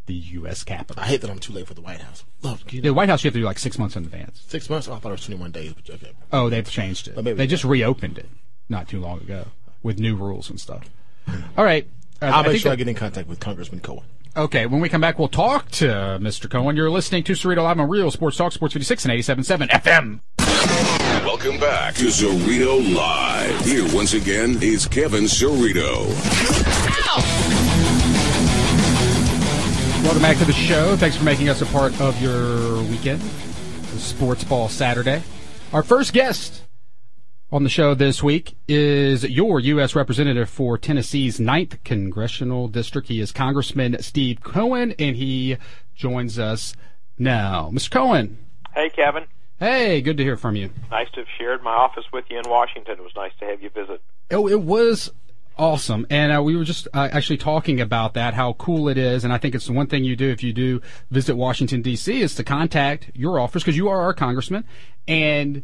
the U.S. Capitol. I hate that I'm too late for the White House. Love, you know, The White House you have to do like six months in advance. six months. Oh, I thought it was 21 days. But okay. Oh, they've changed it. They just reopened it not too long ago with new rules and stuff. All right. Uh, I'll I make sure I get in contact with Congressman Cohen. Okay, when we come back, we'll talk to Mr. Cohen. You're listening to Cerrito Live on Real Sports Talk, Sports 56 and 87.7 FM. Welcome back to Cerrito Live. Here once again is Kevin Cerrito. Welcome back to the show. Thanks for making us a part of your weekend, Sports Ball Saturday. Our first guest on the show this week is your U.S. Representative for Tennessee's 9th Congressional District. He is Congressman Steve Cohen, and he joins us now. Mr. Cohen, Hey, Kevin. hey, good to hear from you. Nice to have shared my office with you in Washington. It was nice to have you visit. Oh, it was awesome, and uh, we were just uh, actually talking about that, how cool it is, and I think it's the one thing you do if you do visit Washington D.C. is to contact your office because you are our congressman, and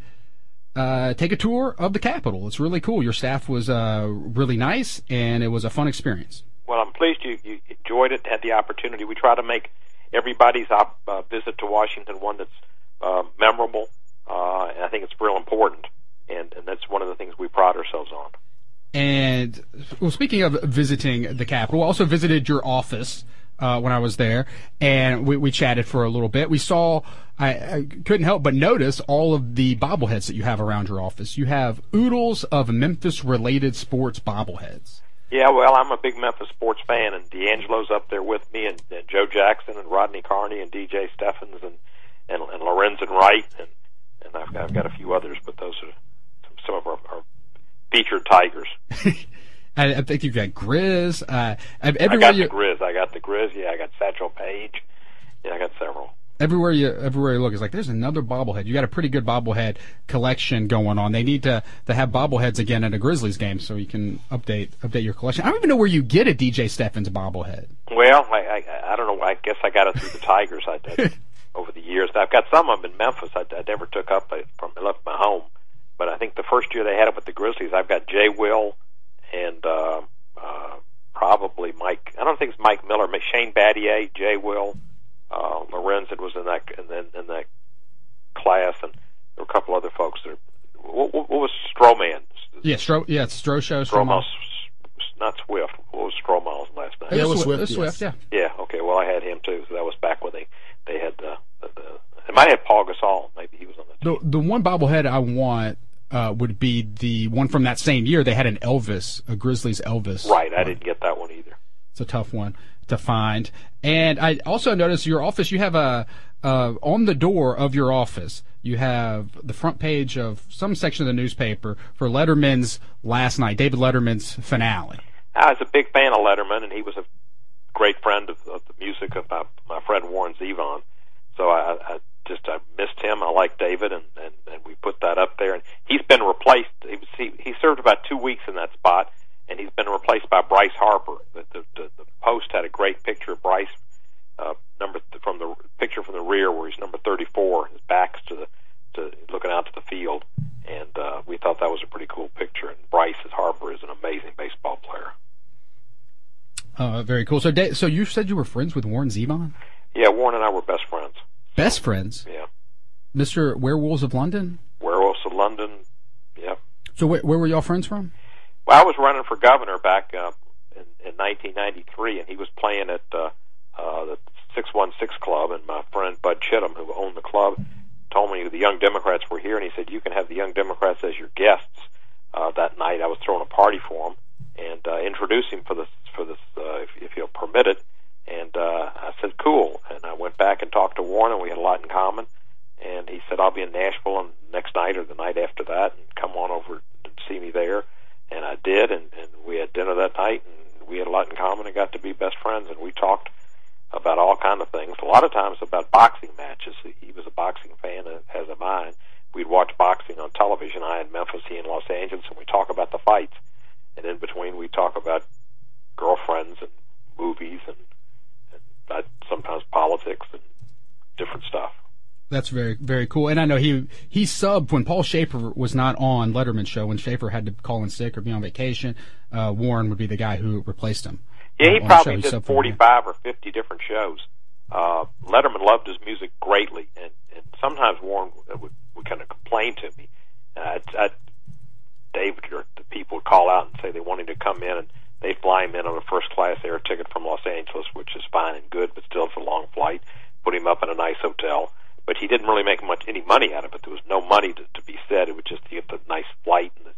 uh, take a tour of the Capitol. It's really cool. Your staff was uh, really nice, and it was a fun experience. Well, I'm pleased you, you enjoyed it, had the opportunity. We try to make everybody's op, uh, visit to Washington one that's uh, memorable, uh, and I think it's real important, and, and that's one of the things we pride ourselves on. And well, speaking of visiting the Capitol, I also visited your office uh, when I was there, and we, we chatted for a little bit. We saw, I, I couldn't help but notice all of the bobbleheads that you have around your office. You have oodles of Memphis-related sports bobbleheads. Yeah, well, I'm a big Memphis sports fan, and D'Angelo's up there with me, and, and Joe Jackson, and Rodney Carney, and DJ Stephens, and and, and Lorenzen Wright, and and I've got, I've got a few others, but those are some, some of our, our featured Tigers. *laughs* I, I think you've got Grizz. Uh, ev- I everywhere got you, the Grizz. I got the Grizz. Yeah, I got Satchel Paige. Yeah, I got several. everywhere you everywhere you look it's like there's another bobblehead. You got a pretty good bobblehead collection going on. They need to to have bobbleheads again at a Grizzlies game so you can update update your collection. I don't even know where you get a DJ Stephens bobblehead. Well, I, I I don't know. I guess I got it through the Tigers. I, I *laughs* over the years. I've got some of them in Memphis. I, I never took up I, from I left my home, but I think the first year they had it with the Grizzlies, I've got Jay Will and uh, uh, probably Mike. I don't think it's Mike Miller. Shane Battier, Jay Will, uh, Lorenzen was in that in, in, in that class, and there were a couple other folks. There. What, what, what was Stroman? Yeah, Stro yeah, it's Stro show. Stromile, not Swift. What was Stromile's last name? Yeah, it was Swift, Swift, Swift, yeah. yes. Yeah, okay. Well, I had him too. So that was back when they they had uh, the, the they might have Paul Gasol. Maybe he was on the team. The the one bobblehead I want uh, would be the one from that same year. They had an Elvis, a Grizzlies Elvis. Right. I didn't get that one either. It's a tough one to find. And I also noticed your office. You have a uh, on the door of your office. You have the front page of some section of the newspaper for Letterman's last night, David Letterman's finale. I was a big fan of Letterman, and he was a great friend of, of the music of my, my friend Warren Zevon. So I, I just I missed him. I like David, and, and and we put that up there. And he's been replaced. He was he, he served about two weeks in that spot, and he's been replaced by Bryce Harper. The the, the, the Post had a great picture of Bryce, uh, number th- from the picture from the rear where he's number 34. His back's to the to looking out to the field, and uh, we thought that was a pretty cool picture. And Bryce Harper is an amazing baseball player. Uh, very cool. So, so you said you were friends with Warren Zevon? Yeah, Warren and I were best friends. Best friends, Yeah, Mr. Werewolves of London. Werewolves of London. yeah. So, where, where were y'all friends from? Well, I was running for governor back uh, in, in 1993, and he was playing at uh, uh, the 616 Club, and my friend Bud Chittum, who owned the club, told me the Young Democrats were here, and he said you can have the Young Democrats as your guests uh, that night. I was throwing a party for him and uh, introduce him for this for this uh, if, if he'll permit it. And uh, I said cool, and I went back and talked to Warren, we had a lot in common. And he said I'll be in Nashville on next night or the night after that, and come on over and see me there. And I did, and, and we had dinner that night, and we had a lot in common, and got to be best friends. And we talked about all kind of things. A lot of times about boxing matches. He was a boxing fan, as am I. We'd watch boxing on television. I in Memphis, he in Los Angeles, and we talk about the fights. And in between, we talk about girlfriends and movies and, and uh, sometimes politics and different stuff. That's very very cool. And I know he he subbed when Paul Shaffer was not on Letterman show when Shaffer had to call in sick or be on vacation. Uh, Warren would be the guy who replaced him. Yeah, he uh, probably did subbed for 45 or 50 different shows. Uh, Letterman loved his music greatly, and, and sometimes Warren would, would kind of complain to me. Uh, I'd, I'd, David or the people would call out and say they wanted to come in, and they'd fly him in on a first class air ticket from Los Angeles, which is fine and good, but still it's a long flight. Put him up in a nice hotel, but he didn't really make much any money out of it. There was no money to, to be said. It was just to get the nice flight and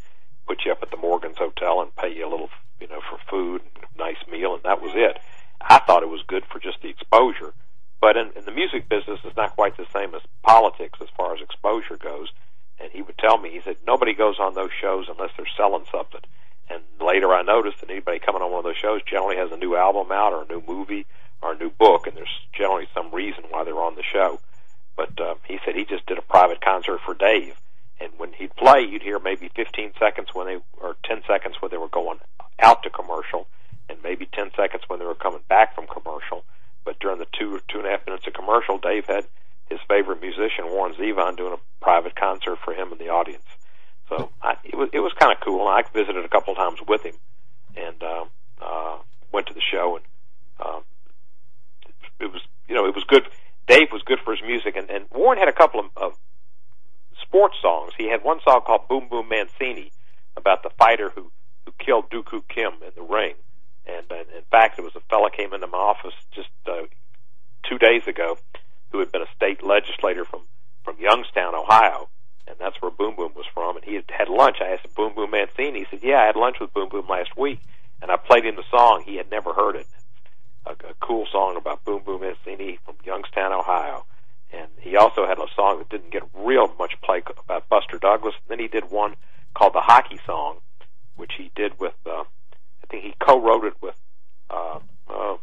put you up at the Morgan's Hotel and pay you a little, you know, for food, and nice meal, and that was it. I thought it was good for just the exposure, but in, in the music business, it's not quite the same as politics as far as exposure goes. And he would tell me, he said, nobody goes on those shows unless they're selling something. And later I noticed that anybody coming on one of those shows generally has a new album out or a new movie or a new book, and there's generally some reason why they're on the show. But uh, he said he just did a private concert for Dave, and when he'd play, you'd hear maybe 15 seconds when they or 10 seconds when they were going out to commercial, and maybe 10 seconds when they were coming back from commercial. But during the two two and a half minutes of commercial, Dave had his favorite musician Warren Zevon doing a private concert for him and the audience. So I, it was it was kind of cool. I visited a couple times with him, and uh, uh, went to the show, and um, it was you know it was good. Dave was good for his music, and, and Warren had a couple of, of sports songs. He had one song called "Boom Boom Mancini" about the fighter who who killed Duk Koo Kim in the ring. And, and in fact, there was a fella came into my office just uh, two days ago who had been a state legislator from from Youngstown, Ohio, and that's where Boom Boom was from. And he had had lunch. I asked him, Boom Boom Mancini. He said, "Yeah, I had lunch with Boom Boom last week." And I played him the song. He had never heard it. A, a cool song about Boom Boom Mancini from Youngstown, Ohio. And he also had a song that didn't get real much play about Buster Douglas. And then he did one called the Hockey Song, which he did with. Uh, I think he co-wrote it with. Uh, uh,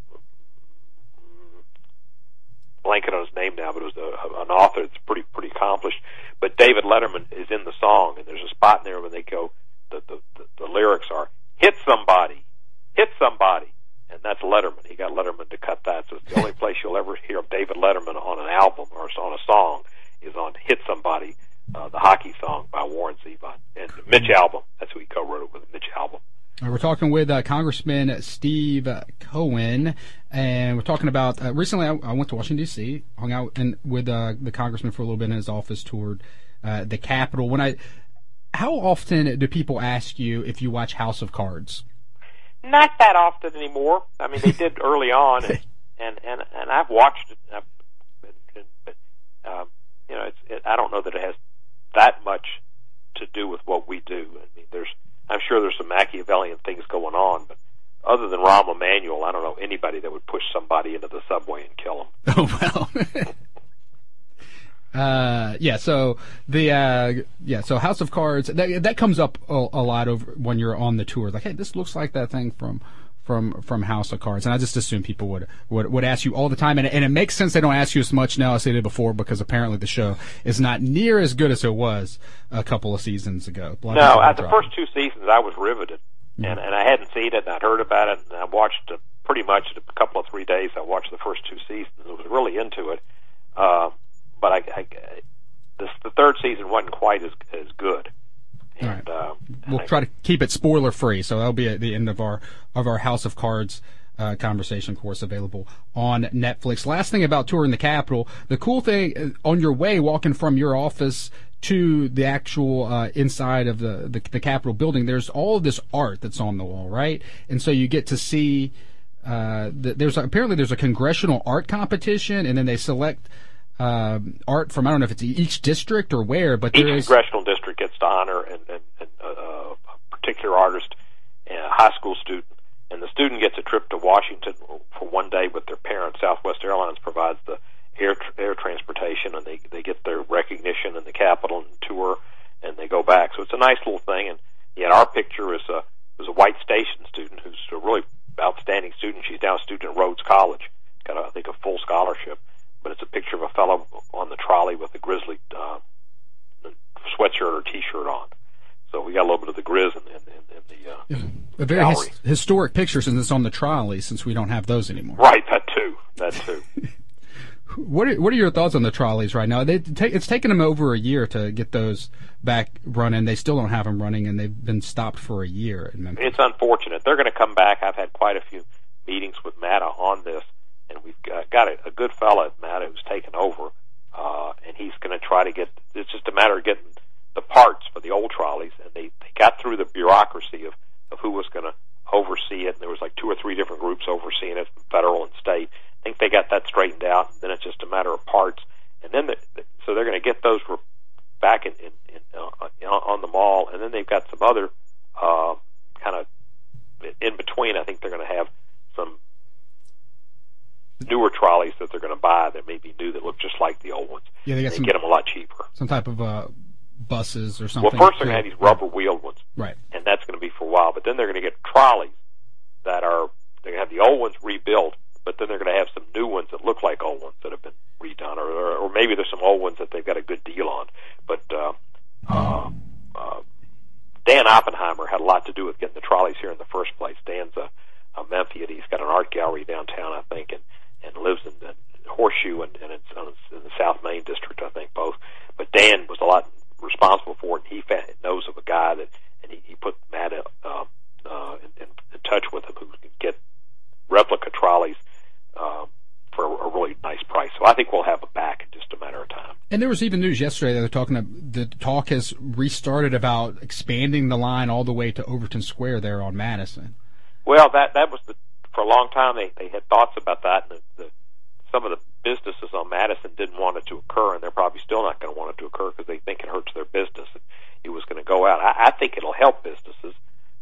blanket on his name now, but it was a, an author that's pretty pretty accomplished. But David Letterman is in the song, and there's a spot in there when they go. The the, the, the lyrics are "Hit somebody, hit somebody," and that's Letterman. He got Letterman to cut that, so it's the only *laughs* place you'll ever hear of David Letterman on an album or on a song is on "Hit Somebody," uh, the hockey song by Warren Zevon and the Mitch Albom. That's who he co-wrote it with, Mitch Albom. We're talking with uh, Congressman Steve uh, Cohen, and we're talking about uh, recently. I, I went to Washington D.C., hung out and with uh, the congressman for a little bit in his office, toured uh, the Capitol. When I, how often do people ask you if you watch House of Cards? Not that often anymore. I mean, they did early on, and *laughs* and and, and I've watched it. I've, but um, you know, it's, it, I don't know that it has that much to do with what we do. I mean, there's I'm sure there's some Machiavellian things going on, but other than Rahm Emanuel, I don't know anybody that would push somebody into the subway and kill them. *laughs* Oh well. *laughs* Uh, yeah, so the uh, yeah, so House of Cards that that comes up a, a lot over when you're on the tour. Like, hey, this looks like that thing from from from House of Cards, and I just assume people would would, would ask you all the time, and, and it makes sense they don't ask you as much now as they did before because apparently the show is not near as good as it was a couple of seasons ago. Of No, at the first two seasons, I was riveted, and and I hadn't seen it, and I'd heard about it, and I watched pretty much a couple of three days. I watched the first two seasons. I was really into it, uh, but I, I this, the third season wasn't quite as as good. All And, uh, we'll I- try to keep it spoiler free. So that'll be at the end of our of our House of Cards uh, conversation course available on Netflix. Last thing about touring the Capitol, the cool thing uh, on your way walking from your office to the actual uh, inside of the, the the Capitol building, there's all of this art that's on the wall, right? And so you get to see. Uh, the, there's apparently there's a congressional art competition, and then they select um, art from I don't know if it's each district or where, but each there is congressional district gets to honor and, and, and uh, a particular artist, and a high school student, and the student gets a trip to Washington for one day with their parents. Southwest Airlines provides the air tr- air transportation, and they they get their recognition in the Capitol and tour, and they go back. So it's a nice little thing. And yet our picture is a was a white station student who's a really outstanding student. She's now a student at Rhodes College, got a, I think a full scholarship. But it's a picture of a fellow on the trolley with a grizzly uh, sweatshirt or t-shirt on. So we got a little bit of the grizz in, in, in, in the uh, a very his, historic picture since it's on the trolley, since we don't have those anymore. right. That too. That too. *laughs* What are, what are your thoughts on the trolleys right now? They take, it's taken them over a year to get those back running. They still don't have them running, and they've been stopped for a year in Memphis. it's unfortunate. They're going to come back. I've had quite a few meetings with MATA on this, and we've got, a, good fella at MATA who's taken over, uh, and he's going to try to get. It's just a matter of getting the parts for the old trolleys, and they they got through the bureaucracy of of who was going to oversee it. And there was like two or three different groups overseeing it, federal and state. I think they got that straightened out. Then it's just a matter of parts, and then the, so they're going to get those re- back in, in, in uh, on the mall, and then they've got some other uh, kind of in between. I think they're going to have some newer trolleys that they're going to buy that may be new that look just like the old ones. Yeah, they got and some get them a lot cheaper. some type of uh, buses or something. Well, first they're going to have these rubber wheeled ones, Right. and that's going to be for a while. But then they're going to get trolleys that are they're going to have the old ones rebuilt, but then they're going to have some new ones that look like old ones that have been redone, or or, or maybe there's some old ones that they've got a good deal on. But uh, uh, uh, Dan Oppenheimer had a lot to do with getting the trolleys here in the first place. Dan's a, a Memphian. He's got an art gallery downtown, I think, and and lives in the Horseshoe and, and it's on, in the South Main district, I think, both. But Dan was a lot responsible for it. And he fa- knows of a guy that, and he, he put Matt uh, uh, in, in, in touch with him who can get replica trolleys uh, for a, a really nice price. So I think we'll have it back in just a matter of time. And there was even news yesterday that they're talking. About, the talk has restarted about expanding the line all the way to Overton Square there on Madison. Well, that that was the for a long time they they had thoughts about that, and the, the some of the businesses on Madison didn't want it to occur, and they're probably still not going to want it to occur because they think it hurts their business. It, it was going to go out. I, I think it'll help businesses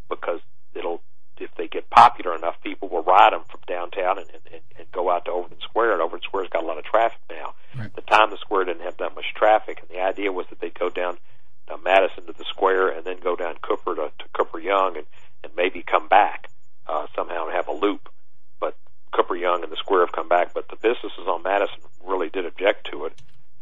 because it'll if they get popular enough, people will ride them from downtown and, and, and go out to Overton Square. And Overton Square's got a lot of traffic now. Right. At the time, the square didn't have that much traffic, and the idea was that they'd go down uh, Madison to the square and then go down Cooper to, to Cooper Young and, and maybe come back uh, somehow have a loop. But Cooper Young and the square have come back, but the businesses on Madison really did object to it,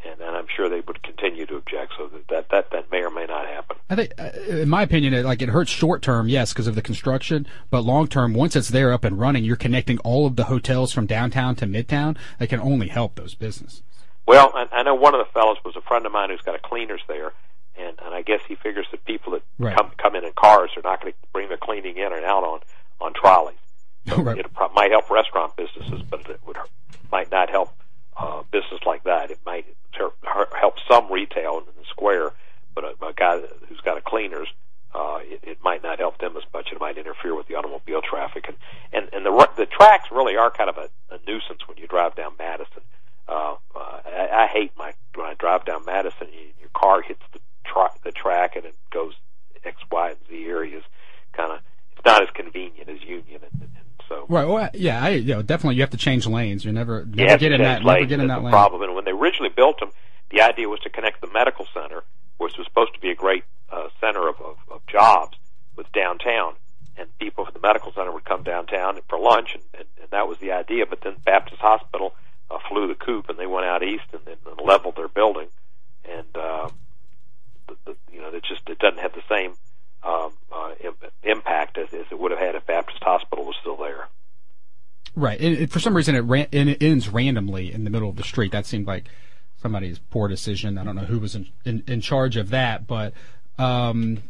and, and I'm sure they would continue to object. So that that that, that may or may not happen. I think, uh, in my opinion, it, like it hurts short term, yes, because of the construction, but long term, once it's there up and running, you're connecting all of the hotels from downtown to midtown. That can only help those businesses. Well, I, I know one of the fellows was a friend of mine who's got a cleaners there, and, and I guess he figures that people that Right. come come in in cars are not going to bring their cleaning in and out on on trolleys. *laughs* So Right. it might help restaurant businesses, but it would might not help uh, business like that. It might help some retail in the square, but a, a guy who's got a cleaners, uh, it, it might not help them as much. It might interfere with the automobile traffic, and and and the the tracks really are kind of a, a nuisance when you drive down Madison. Uh, uh, I, I hate my when I drive down Madison, you, your car hits the tra- the track and it goes X, Y, and Z areas. Kind of, not as convenient as Union and, and know. Right. Well, yeah. I you know definitely you have to change lanes. You're never never have get in that never lanes, get in that lane. problem. And when they originally built them, the idea was to connect the medical center, which was supposed to be a great uh, center of, of, of jobs, with downtown. And people from the medical center would come downtown for lunch, and, and, and that was the idea. But then Baptist Hospital uh, flew the coop, and they went out east and, and, and leveled their building, and uh, the, the, you know it just it doesn't have the same um, uh, impact as, as it would have had if Baptist Hospital was still there. Right. And for some reason, it, ran, it ends randomly in the middle of the street. That seemed like somebody's poor decision. I don't know who was in, in, in charge of that, but um,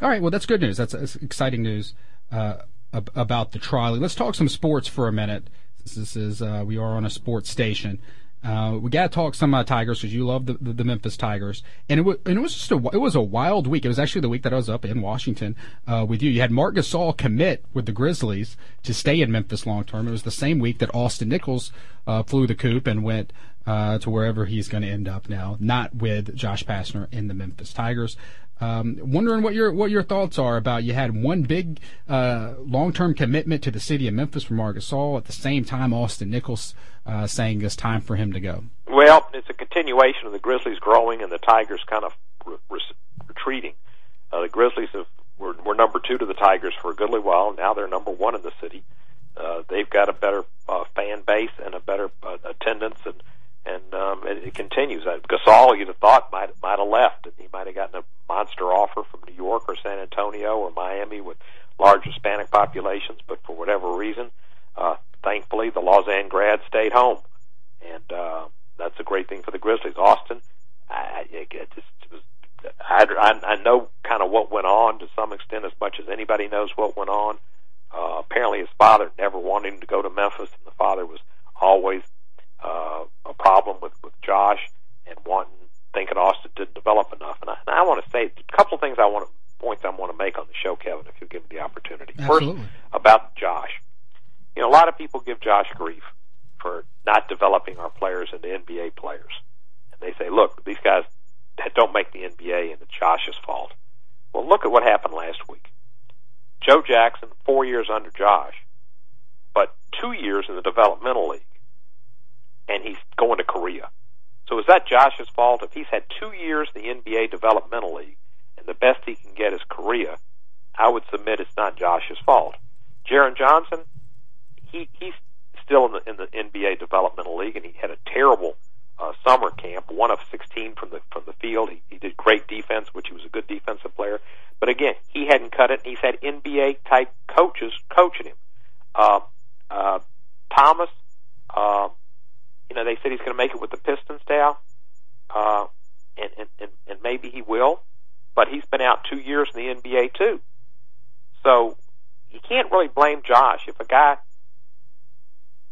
all right. Well, that's good news. That's, that's exciting news uh, ab- about the trolley. Let's talk some sports for a minute. This is uh, we are on a sports station. Uh, we got to talk some uh, Tigers because you love the, the, the Memphis Tigers, and it was and it was just a it was a wild week. It was actually the week that I was up in Washington uh, with you. You had Marc Gasol commit with the Grizzlies to stay in Memphis long term. It was the same week that Austin Nichols uh, flew the coop and went uh, to wherever he's going to end up now, not with Josh Pastner in the Memphis Tigers. Um, wondering what your what your thoughts are about you had one big uh, long term commitment to the city of Memphis from Marc Gasol at the same time Austin Nichols uh, saying it's time for him to go. Well, it's a continuation of the Grizzlies growing and the Tigers kind of re- re- retreating. Uh, the Grizzlies have, were, were number two to the Tigers for a goodly while. Now they're number one in the city. Uh, they've got a better uh, fan base and a better uh, attendance, and and um, it, it continues. Uh, Gasol, you'd have thought might might have left, he might have gotten a monster offer from New York or San Antonio or Miami with large Hispanic populations, but for whatever reason, uh, thankfully the Lausanne grad stayed home, and uh, that's a great thing for the Grizzlies. Austin, I, it just was. I, I, I know kind of what went on to some extent, as much as anybody knows what went on. Uh, apparently, his father never wanted him to go to Memphis, and the father was always uh, a problem with with Josh and wanting thinking Austin didn't develop enough. And I, and I want to say a couple of things I want to points I want to make on the show, Kevin, if you give me the opportunity. Absolutely. First, about Josh. You know, a lot of people give Josh grief for not developing our players into NBA players, and they say, "Look, these guys that don't make the NBA, and it's Josh's fault." Well, look at what happened last week. Joe Jackson, four years under Josh, but two years in the developmental league, and he's going to Korea. So is that Josh's fault? If he's had two years in the NBA developmental league, and the best he can get is Korea, I would submit it's not Josh's fault. Geron Johnson, he he's still in the in the NBA developmental league, and he had a terrible uh, summer camp, one of 16 from the from the field. He, he did great defense, which he was a good defensive player. But again, he hadn't cut it. He's had NBA type coaches coaching him. Uh, uh, Thomas, uh, you know, they said he's going to make it with the Pistons now, uh, and, and and and maybe he will. But he's been out two years in the NBA too, so you can't really blame Josh if a guy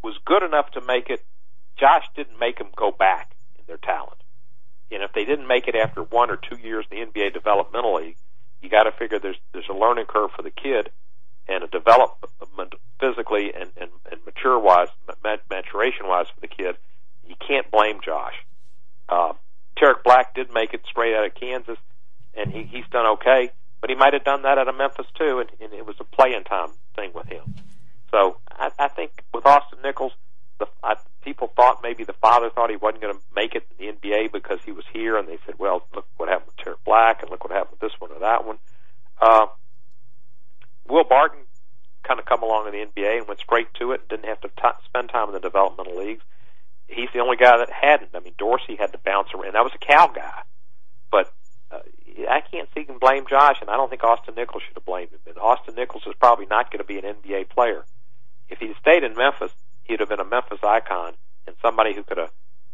was good enough to make it. Josh didn't make him go back in their talent, and if they didn't make it after one or two years in the NBA developmental league, you got to figure there's there's a learning curve for the kid and a development physically and and, and mature wise, maturation wise for the kid. You can't blame Josh. Uh, Tarik Black did make it straight out of Kansas, and he, he's done okay. But he might have done that out of Memphis too, and, and it was a playing time thing with him. So I, I think with Austin Nichols, the I, people thought maybe the father thought he wasn't going to make it in the NBA because he was here, and they said, "Well, look what happened with Tarik Black, and look what happened with this one or that one." Uh, Will Barton kind of come along in the NBA and went straight to it, didn't have to t- spend time in the developmental leagues. He's the only guy that hadn't. I mean, Dorsey had to bounce around. That was a Cal guy, but uh, I can't see him blame Josh, and I don't think Austin Nichols should have blamed him. And Austin Nichols is probably not going to be an NBA player. If he'd stayed in Memphis, he'd have been a Memphis icon and somebody who could have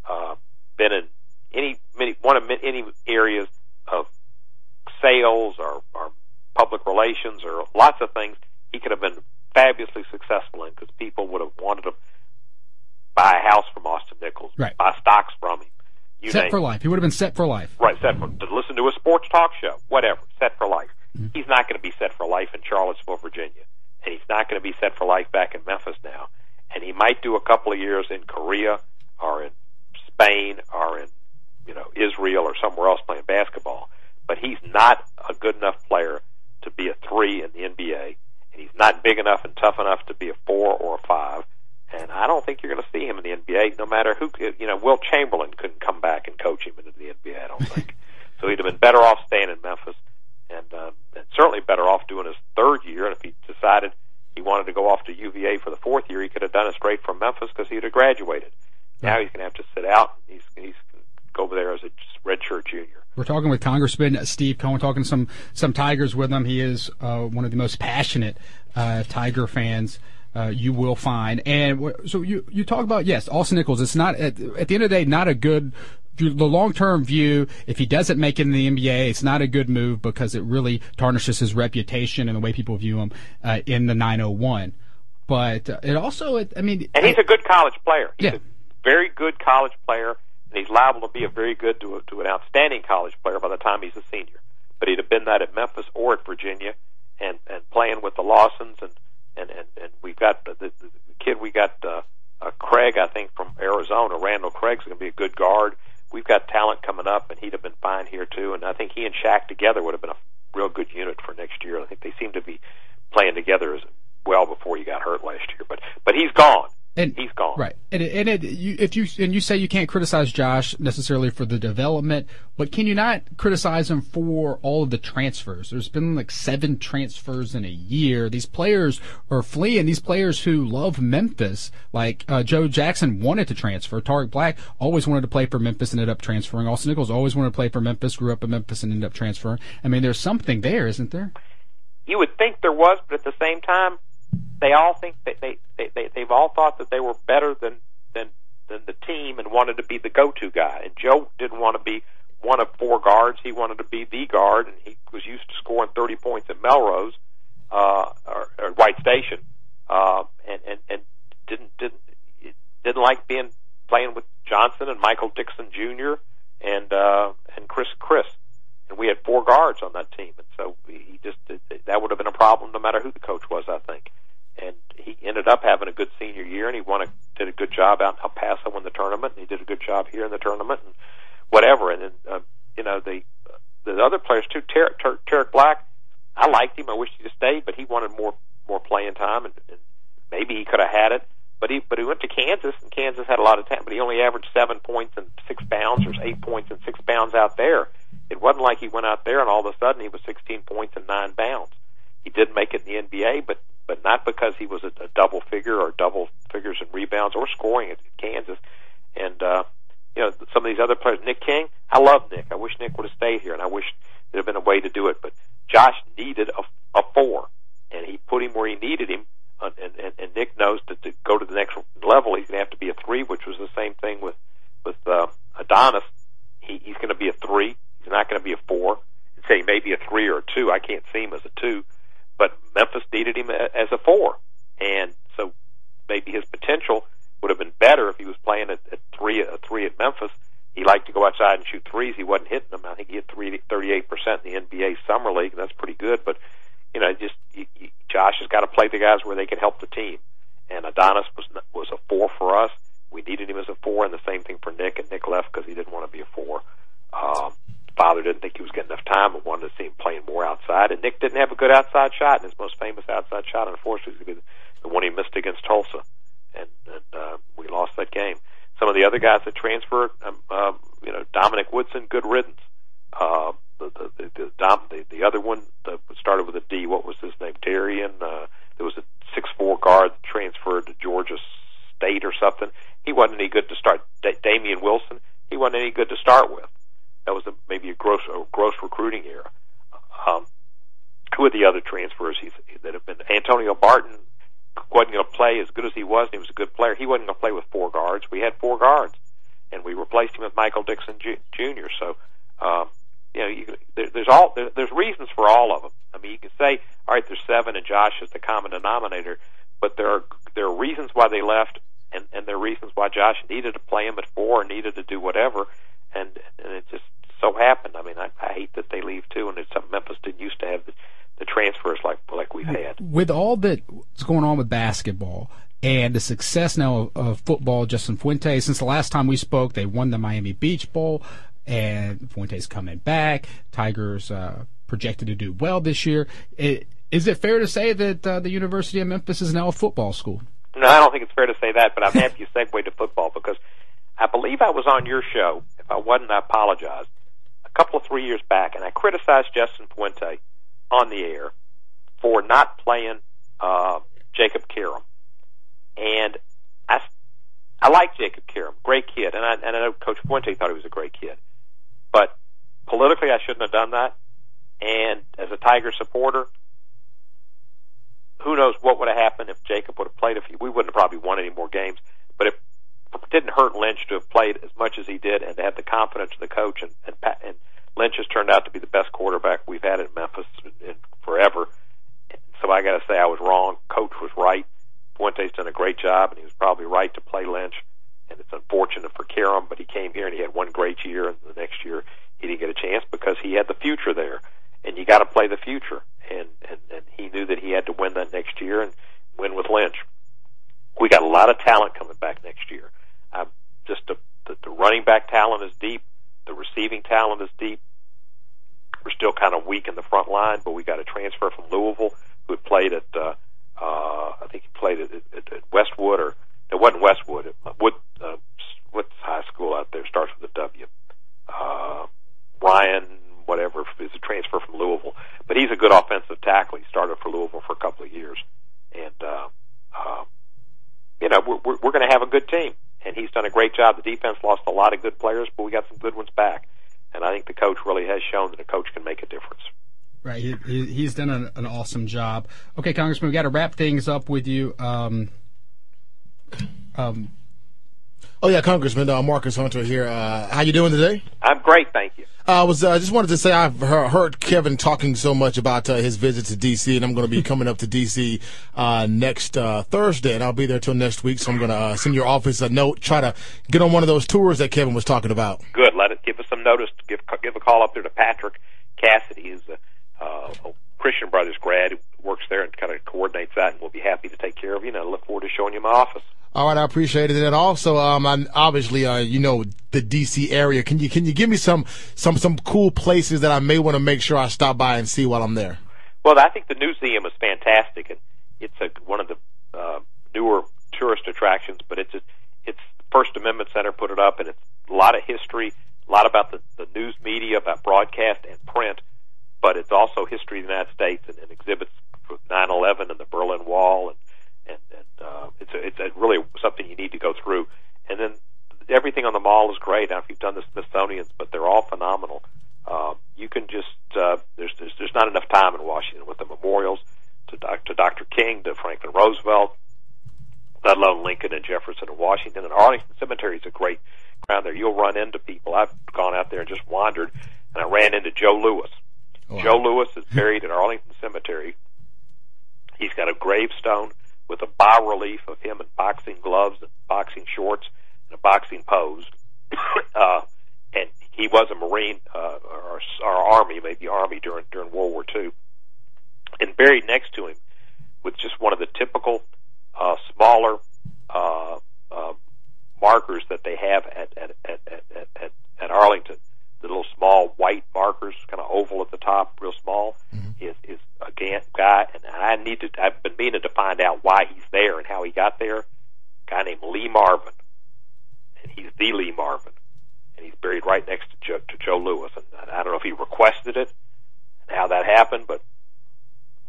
uh, been in any many one of any areas of sales or, or public relations or lots of things. He could have been fabulously successful in because people would have wanted to buy a house from Austin Nichols, Right. buy stocks from him. You set for it. life. He would have been set for life. Right, set for, to listen to a sports talk show, whatever, set for life. Mm-hmm. He's not going to be set for life in Charlottesville, Virginia, and he's not going to be set for life back in Memphis now. And he might do a couple of years in Korea or in Spain or in you know Israel or somewhere else playing basketball, but he's not a good enough player to be a three in the NBA. and he's not big enough and tough enough to be a four or a five. And I don't think you're going to see him in the NBA, no matter who. You know, Wilt Chamberlain couldn't come back and coach him into the NBA. I don't *laughs* think. so he'd have been better off staying in Memphis, and, uh, and certainly better off doing his third year. And if he decided he wanted to go off to UVA for the fourth year, he could have done it straight from Memphis because he'd have graduated. Now he's going to have to sit out. He's he's go over there as a redshirt junior. We're talking with Congressman Steve Cohen, talking some some Tigers with him. He is uh, one of the most passionate uh, Tiger fans. Uh, you will find. And so you you talk about yes, Austin Nichols. It's not at, at the end of the day not a good the long term view. If he doesn't make it in the NBA, it's not a good move because it really tarnishes his reputation and the way people view him uh, in the 901. But uh, it also, it, I mean, and he's a good college player. He's Yeah. a very good college player, and he's liable to be a very good to, a, to an outstanding college player by the time he's a senior. But he'd have been that at Memphis or at Virginia, and and playing with the Lawsons, and and and, and we've got the, the, the kid we got uh, uh, Craig, I think from Arizona. Randall Craig's going to be a good guard. We've got talent coming up, and he'd have been fine here too. And I think he and Shaq together would have been a real good unit for next year. I think they seem to be playing together as well before he got hurt last year. But but he's gone. And He's gone. Right, and it, and it, you, if you and you say you can't criticize Josh necessarily for the development, but can you not criticize him for all of the transfers? There's been like seven transfers in a year. These players are fleeing. These players who love Memphis, like uh, Joe Jackson, wanted to transfer. Tarik Black always wanted to play for Memphis and ended up transferring. Austin Nichols always wanted to play for Memphis, grew up in Memphis and ended up transferring. I mean, there's something there, isn't there? you would think there was, but at the same time, they all think that they, they, they they've all thought that they were better than than than the team and wanted to be the go-to guy. And Joe didn't want to be one of four guards; he wanted to be the guard, and he was used to scoring 30 points at Melrose uh, or, or White Station, uh, and and and didn't didn't didn't like being playing with Johnson and Michael Dixon Jr. and uh, and Chris Chris and we had four guards on that team, and so he just that would have been a problem no matter who the coach was, I think. And he ended up having a good senior year, and he won a did a good job out in El Paso in the tournament, and he did a good job here in the tournament, and whatever. And then uh, you know the the other players too, Tarik, Tarik, Tarik Black, I liked him. I wish he'd have stayed, but he wanted more more playing time, and, and maybe he could have had it. But he but he went to Kansas, and Kansas had a lot of talent, but he only averaged seven points and six bounds, or eight points and six bounds out there. It wasn't like he went out there and all of a sudden he was 16 points and nine bounds. He did make it in the NBA, but but not because he was a, a double figure or double figures in rebounds or scoring at Kansas. And uh, you know some of these other players, Nick King, I love Nick. I wish Nick would have stayed here, and I wish there had been a way to do it. But Josh needed a, a four, and he put him where he needed him. Uh, and, and, and Nick knows that to go to the next level, he's going to have to be a three, which was the same thing with with uh, Adonis. He, he's going to be a three. He's not going to be a four. Say maybe a three or a two. I can't see him as a two, but Memphis needed him as a four, and so maybe his potential would have been better if he was playing at, at three a three at Memphis. He liked to go outside and shoot threes. He wasn't hitting them. I think he hit three thirty eight percent in the NBA summer league. and That's pretty good, but you know, just you, you, Josh has got to play the guys where they can help the team. And Adonis was was a four for us. We needed him as a four, and the same thing for Nick. And Nick left because he didn't want to be a four. Didn't think he was getting enough time and wanted to see him playing more outside. And Nick didn't have a good outside shot. And his most famous outside shot, unfortunately, was the one he missed against Tulsa, and, and uh, we lost that game. Some of the other guys that transferred, um, um, you know, Dominic Woodson, good riddance. Uh, the, the, the, the, Dom, the, the other one that started with a D. What was his name? Darian. Uh, there was a six four guard that transferred to Georgia State or something. He wasn't any good to start. Da- Damian Wilson. He wasn't any good to start with. Maybe a gross a gross recruiting error. Um, who are the other transfers he's, that have been? Antonio Barton wasn't going to play as good as he was. He was a good player. He wasn't going to play with four guards. We had four guards, and we replaced him with Michael Dixon Jr. So, um, you know, you, there, there's all there, there's reasons for all of them. I mean, you can say, all right, there's seven, and Josh is the common denominator, but there are there are reasons why they left, and and there are reasons why Josh needed to play him at four, needed to do whatever, and and it just so happened. I mean, I, I hate that they leave too, and it's something Memphis didn't used to have the, the transfers like like we've had. with all that's going on with basketball and the success now of, of football, Justin Fuentes, since the last time we spoke, they won the Miami Beach Bowl, and Fuentes coming back. Tigers uh, projected to do well this year. It, Is it fair to say that uh, the University of Memphis is now a football school? No, I don't think it's fair to say that, but I'm happy you segued to football because I believe I was on your show. If I wasn't, I apologize. A couple of three years back, and I criticized Justin Fuente on the air for not playing uh, Jacob Karam. And I, I like Jacob Karam, great kid, and I, and I know Coach Fuente thought he was a great kid. But politically, I shouldn't have done that. And as a Tiger supporter, who knows what would have happened if Jacob would have played? If he, we wouldn't have probably won any more games. But it didn't hurt Lynch to have played as much as he did and to have the confidence of the coach, and and, and Lynch has turned out to be the best quarterback we've had in Memphis in, in forever. So I got to say I was wrong. Coach was right. Fuente's done a great job, and he was probably right to play Lynch. And it's unfortunate for Karam, but he came here and he had one great year, and the next year he didn't get a chance because he had the future there, and you got to play the future. And, and and he knew that he had to win that next year and win with Lynch. We got a lot of talent coming back next year. Uh, just the, the the running back talent is deep, the receiving talent is deep. We're still kind of weak in the front line, but we got a transfer from Louisville who had played at uh, uh, I think he played at, at, at Westwood or it wasn't Westwood. It, Wood uh, what's high school out there starts with a W. Uh, Ryan, whatever, is a transfer from Louisville, but he's a good offensive tackle. He started for Louisville for a couple of years, and uh, uh, you know we're we're, we're going to have a good team, and he's done a great job. The defense lost a lot of good players, but we got some good ones back, and I think the coach really has shown that a coach can make a difference. Right, he, he, he's done an, an awesome job. Okay, Congressman, we got to wrap things up with you. Um, um, Oh yeah, Congressman uh, Marcus Hunter here. Uh, how you doing today? I'm great, thank you. I was uh, just wanted to say I've heard, heard Kevin talking so much about uh, his visit to DC, and I'm going to be *laughs* coming up to DC uh, next uh, Thursday, and I'll be there till next week. So I'm going to uh, send your office a note, try to get on one of those tours that Kevin was talking about. Good. Let it give us some notice. Give give a call up there to Patrick Cassidy, who's a, uh, a Christian Brothers grad who works there and kind of coordinates that, and we'll be happy to take care of you. And I look forward to showing you my office. All right, I appreciate it. And also, um, I'm obviously, uh, you know, the DC area. Can you can you give me some some some cool places that I may want to make sure I stop by and see while I'm there? Well, I think the Newseum is fantastic, and it's a, one of the uh, newer tourist attractions. But it's a, it's First Amendment Center put it up, and it's a lot of history, a lot about the, the news media, about broadcast and print. But it's also history of the United States and, and exhibits 9/11 and the Berlin Wall and and, and uh, it's a, it's a really something you need to go through. And then everything on the mall is great. Now, if you've done the Smithsonian's, but they're all phenomenal. Uh, you can just uh, there's, there's there's not enough time in Washington with the memorials to doc, to Dr. King, to Franklin Roosevelt, let alone Lincoln and Jefferson and Washington. And Arlington Cemetery is a great ground there. You'll run into people. I've gone out there and just wandered, and I ran into Joe Louis. Wow. Joe Louis is buried in Arlington Cemetery. He's got a gravestone with a bas relief of him in boxing gloves and boxing shorts and a boxing pose. *coughs* uh, and he was a Marine uh, or, or Army, maybe Army during during World War II. And buried next to him, with just one of the typical uh, smaller uh, uh, markers that they have at at, at, at, at, at Arlington, the little small white markers, kind of oval at the top, real small, mm-hmm. is is a guy, and I need to. I've been meaning to find out why he's there and how he got there. A guy named Lee Marvin, and he's the Lee Marvin, and he's buried right next to Joe, to Joe Louis. And I don't know if he requested it and how that happened, but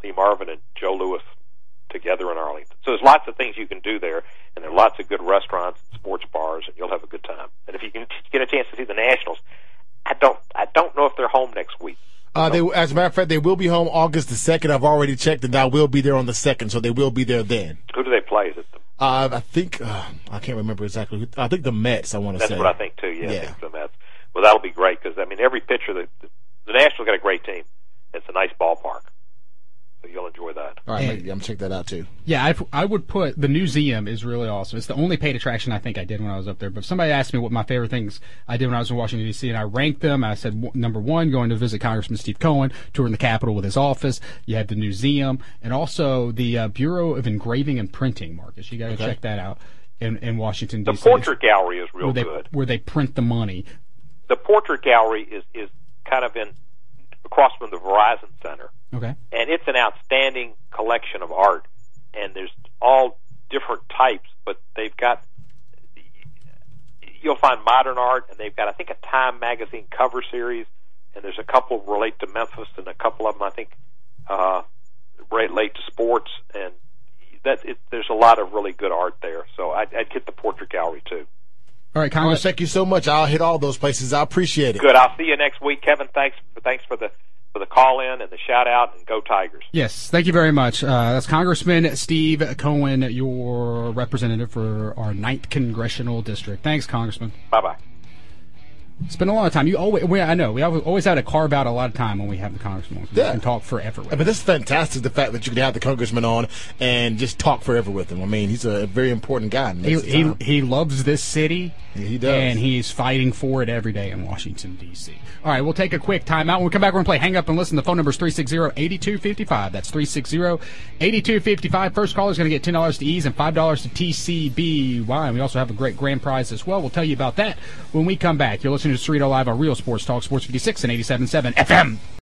Lee Marvin and Joe Louis together in Arlington. So there's lots of things you can do there, and there are lots of good restaurants and sports bars, and you'll have a good time. And if you can get a chance to see the Nationals, I don't I don't know if they're home next week. Uh, they, as a matter of fact, they will be home August the second. I've already checked, and I will be there on the second, so they will be there then. Who do they play? Is it the, Uh, I think uh, I can't remember exactly. who- I think the Mets. I want to that's say. That's what I think too. Yeah, I Yeah. think the Mets. Well, that'll be great because I mean every pitcher the, the the Nationals got a great team. It's a nice ballpark, so you'll enjoy that. All right, And- maybe I'm gonna check that out too. Yeah, I, I would put the Newseum is really awesome. It's the only paid attraction I think I did when I was up there. But if somebody asked me what my favorite things I did when I was in Washington D.C. and I ranked them, I said w- number one, going to visit Congressman Steve Cohen, touring the Capitol with his office. You had the Newseum and also the uh, Bureau of Engraving and Printing. Marcus, you got to check that out in, in Washington D.C. The portrait gallery is real where they good. where they print the money. The portrait gallery is is kind of in across from the Verizon Center, Okay. and it's an outstanding collection of art. And there's all different types, but they've got you'll find modern art, and they've got I think a Time magazine cover series, and there's a couple relate to Memphis, and a couple of them I think uh, relate to sports, and that it, there's a lot of really good art there. So I'd, I'd get the portrait gallery too. All right, All right, Congress. thank you so much. I'll hit all those places. I appreciate it. Good. I'll see you next week, Kevin. Thanks. Thanks for the for the call in and the shout out, and go Tigers. Yes, thank you very much. Uh, that's Congressman Steve Cohen, your representative for our ninth congressional district. Thanks, Congressman. Bye bye. Spend a lot of time. You always, we, I know, we always always have to carve out a lot of time when we have the congressman. Yeah. can talk forever. With I mean, this is fantastic. The fact that you can have the congressman on and just talk forever with him. I mean, he's a very important guy. He, he, he loves this city. He does. And he's fighting for it every day in Washington, D.C. All right, we'll take a quick timeout. When we come back, we're going to play Hang Up and Listen. The phone number is 360-8255. That's 360-8255. First caller is going to get $10 to ease and $5 to TCBY. And we also have a great grand prize as well. We'll tell you about that when we come back. You're listening to Cerrito Live on Real Sports Talk, Sports 56 and 87.7 FM.